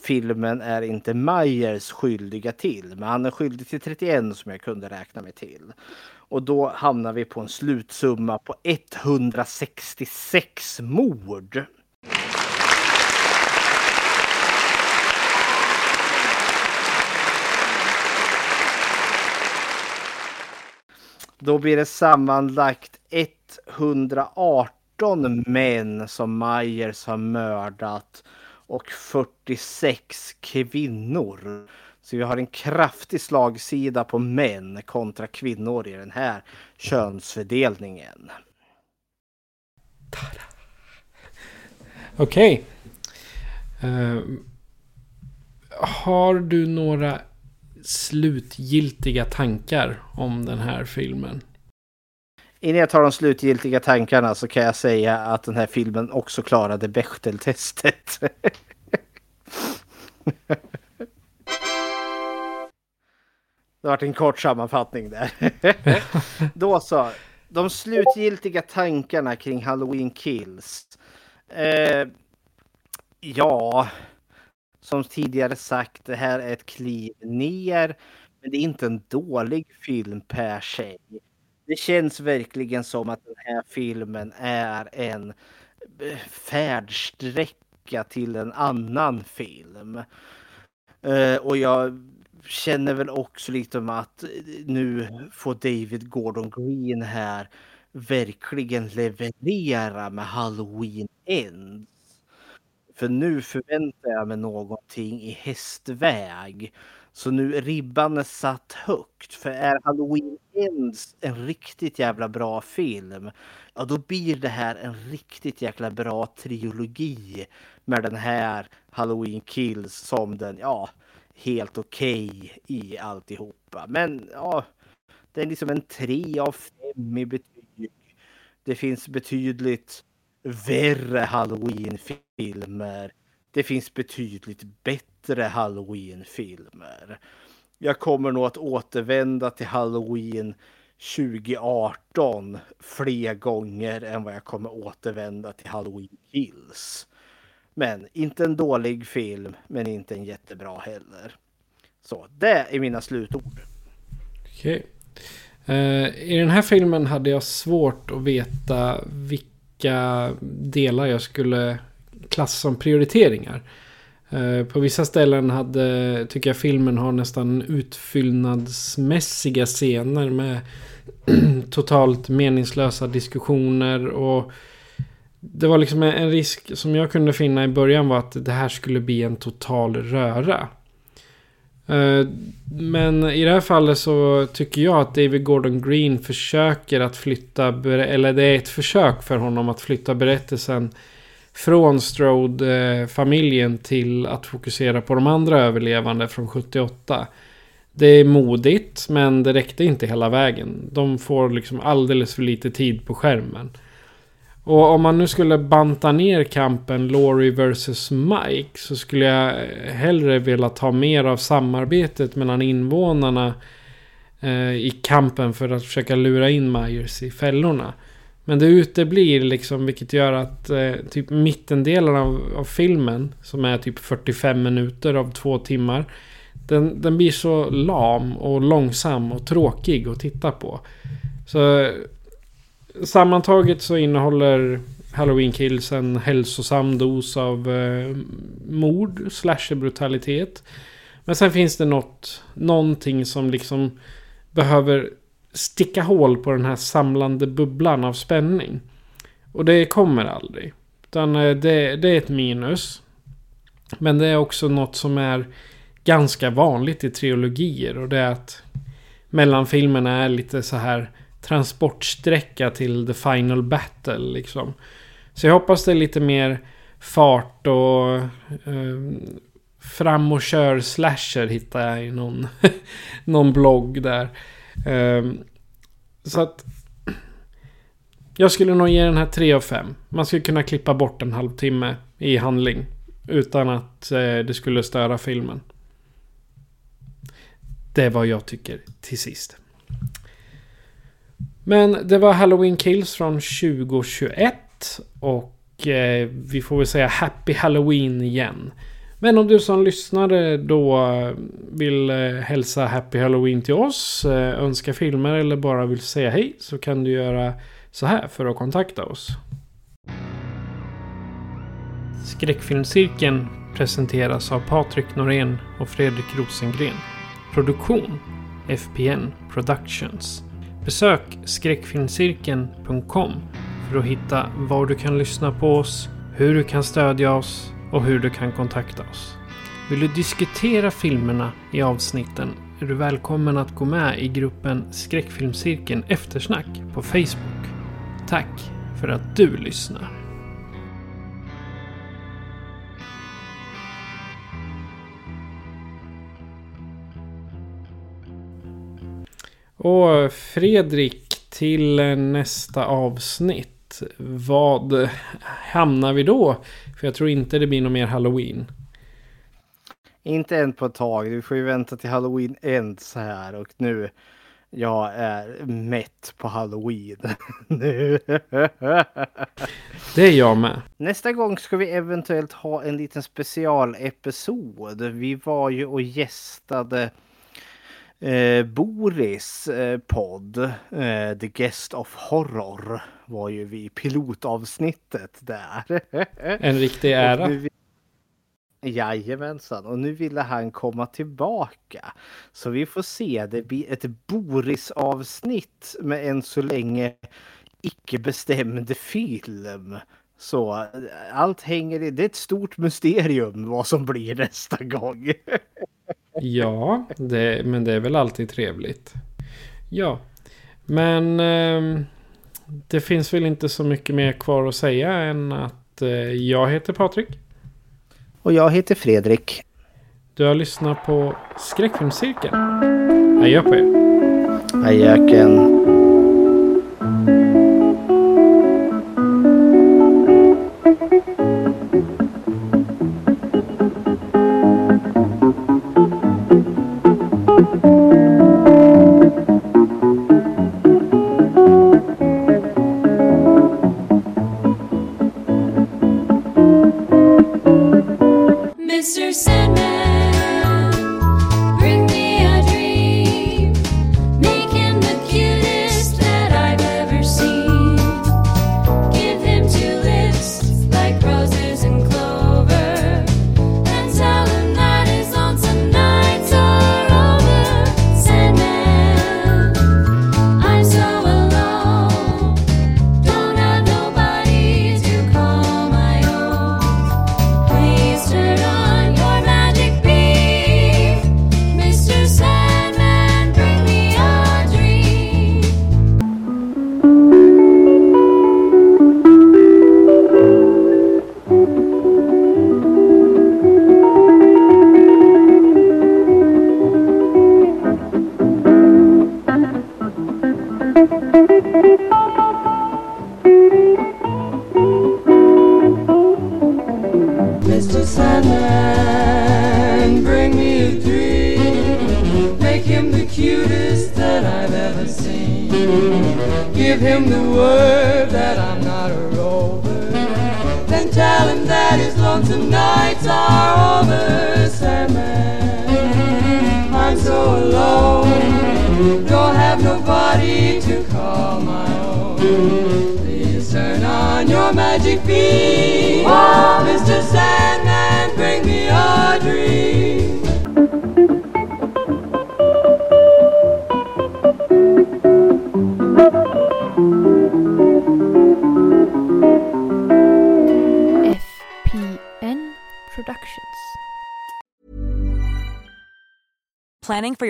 filmen är inte Myers skyldiga till. Men han är skyldig till 31 som jag kunde räkna mig till. Och då hamnar vi på en slutsumma på 166 mord. Då blir det sammanlagt 118 män som Myers har mördat och 46 kvinnor. Så vi har en kraftig slagsida på män kontra kvinnor i den här könsfördelningen. Okej. Okay. Uh, har du några slutgiltiga tankar om den här filmen? Innan jag tar de slutgiltiga tankarna så kan jag säga att den här filmen också klarade Bechdel-testet. Det har varit en kort sammanfattning där. Då så. De slutgiltiga tankarna kring Halloween Kills. Eh, ja, som tidigare sagt, det här är ett kliv ner. Men det är inte en dålig film per se. Det känns verkligen som att den här filmen är en eh, färdsträcka till en annan film. Eh, och jag känner väl också lite om att eh, nu får David Gordon Green här verkligen leverera med Halloween End. För nu förväntar jag mig någonting i hästväg. Så nu ribban är satt högt. För är Halloween Ends en riktigt jävla bra film. Ja då blir det här en riktigt jäkla bra trilogi. Med den här Halloween Kills som den, ja, helt okej okay i alltihopa. Men ja, det är liksom en tre av fem i betyg. Det finns betydligt värre halloween-filmer. Det finns betydligt bättre halloween-filmer. Jag kommer nog att återvända till halloween 2018 fler gånger än vad jag kommer återvända till Halloween Kills. Men inte en dålig film, men inte en jättebra heller. Så det är mina slutord. Okej. Okay. Uh, I den här filmen hade jag svårt att veta vilka vilka delar jag skulle klassa som prioriteringar. Eh, på vissa ställen hade, tycker jag filmen har nästan utfyllnadsmässiga scener med totalt meningslösa diskussioner och det var liksom en risk som jag kunde finna i början var att det här skulle bli en total röra. Eh, men i det här fallet så tycker jag att David Gordon Green försöker att flytta, eller det är ett försök för honom att flytta berättelsen från Strode-familjen till att fokusera på de andra överlevande från 78. Det är modigt men det räckte inte hela vägen. De får liksom alldeles för lite tid på skärmen. Och om man nu skulle banta ner kampen Laurie vs Mike så skulle jag hellre vilja ta mer av samarbetet mellan invånarna eh, i kampen för att försöka lura in Myers i fällorna. Men det uteblir liksom vilket gör att eh, typ mittendelen av, av filmen som är typ 45 minuter av två timmar. Den, den blir så lam och långsam och tråkig att titta på. Så sammantaget så innehåller Halloween Kills en hälsosam dos av eh, mord, brutalitet. Men sen finns det något, någonting som liksom behöver sticka hål på den här samlande bubblan av spänning. Och det kommer aldrig. Utan eh, det, det är ett minus. Men det är också något som är ganska vanligt i trilogier. Och det är att mellanfilmerna är lite så här transportsträcka till the final battle liksom. Så jag hoppas det är lite mer fart och eh, fram och kör slasher hittar jag i någon, någon blogg där. Eh, så att jag skulle nog ge den här 3 av 5. Man skulle kunna klippa bort en halvtimme i handling. Utan att eh, det skulle störa filmen. Det är vad jag tycker till sist. Men det var Halloween Kills från 2021. Och eh, vi får väl säga Happy Halloween igen. Men om du som lyssnare då eh, vill eh, hälsa Happy Halloween till oss, eh, önska filmer eller bara vill säga hej så kan du göra så här för att kontakta oss. Skräckfilmscirkeln presenteras av Patrik Norén och Fredrik Rosengren. Produktion FPN Productions. Besök skräckfilmscirkeln.com för att hitta var du kan lyssna på oss, hur du kan stödja oss och hur du kan kontakta oss. Vill du diskutera filmerna i avsnitten är du välkommen att gå med i gruppen Skräckfilmscirkeln Eftersnack på Facebook. Tack för att du lyssnar. Och Fredrik, till nästa avsnitt. Vad hamnar vi då? För jag tror inte det blir något mer Halloween. Inte än på ett tag. Vi får ju vänta till Halloween ends här och nu. Jag är mätt på Halloween nu. det är jag med. Nästa gång ska vi eventuellt ha en liten specialepisod. Vi var ju och gästade Eh, Boris eh, podd, eh, The Guest of Horror, var ju vi pilotavsnittet där. En riktig ära. Nu, jajamensan, och nu ville han komma tillbaka. Så vi får se, det blir ett Boris-avsnitt med en så länge icke bestämd film. Så eh, allt hänger i, det är ett stort mysterium vad som blir nästa gång. Ja, det, men det är väl alltid trevligt. Ja, men eh, det finns väl inte så mycket mer kvar att säga än att eh, jag heter Patrik. Och jag heter Fredrik. Du har lyssnat på Skräckfilmscirkeln. Adjö på er. Adjöken.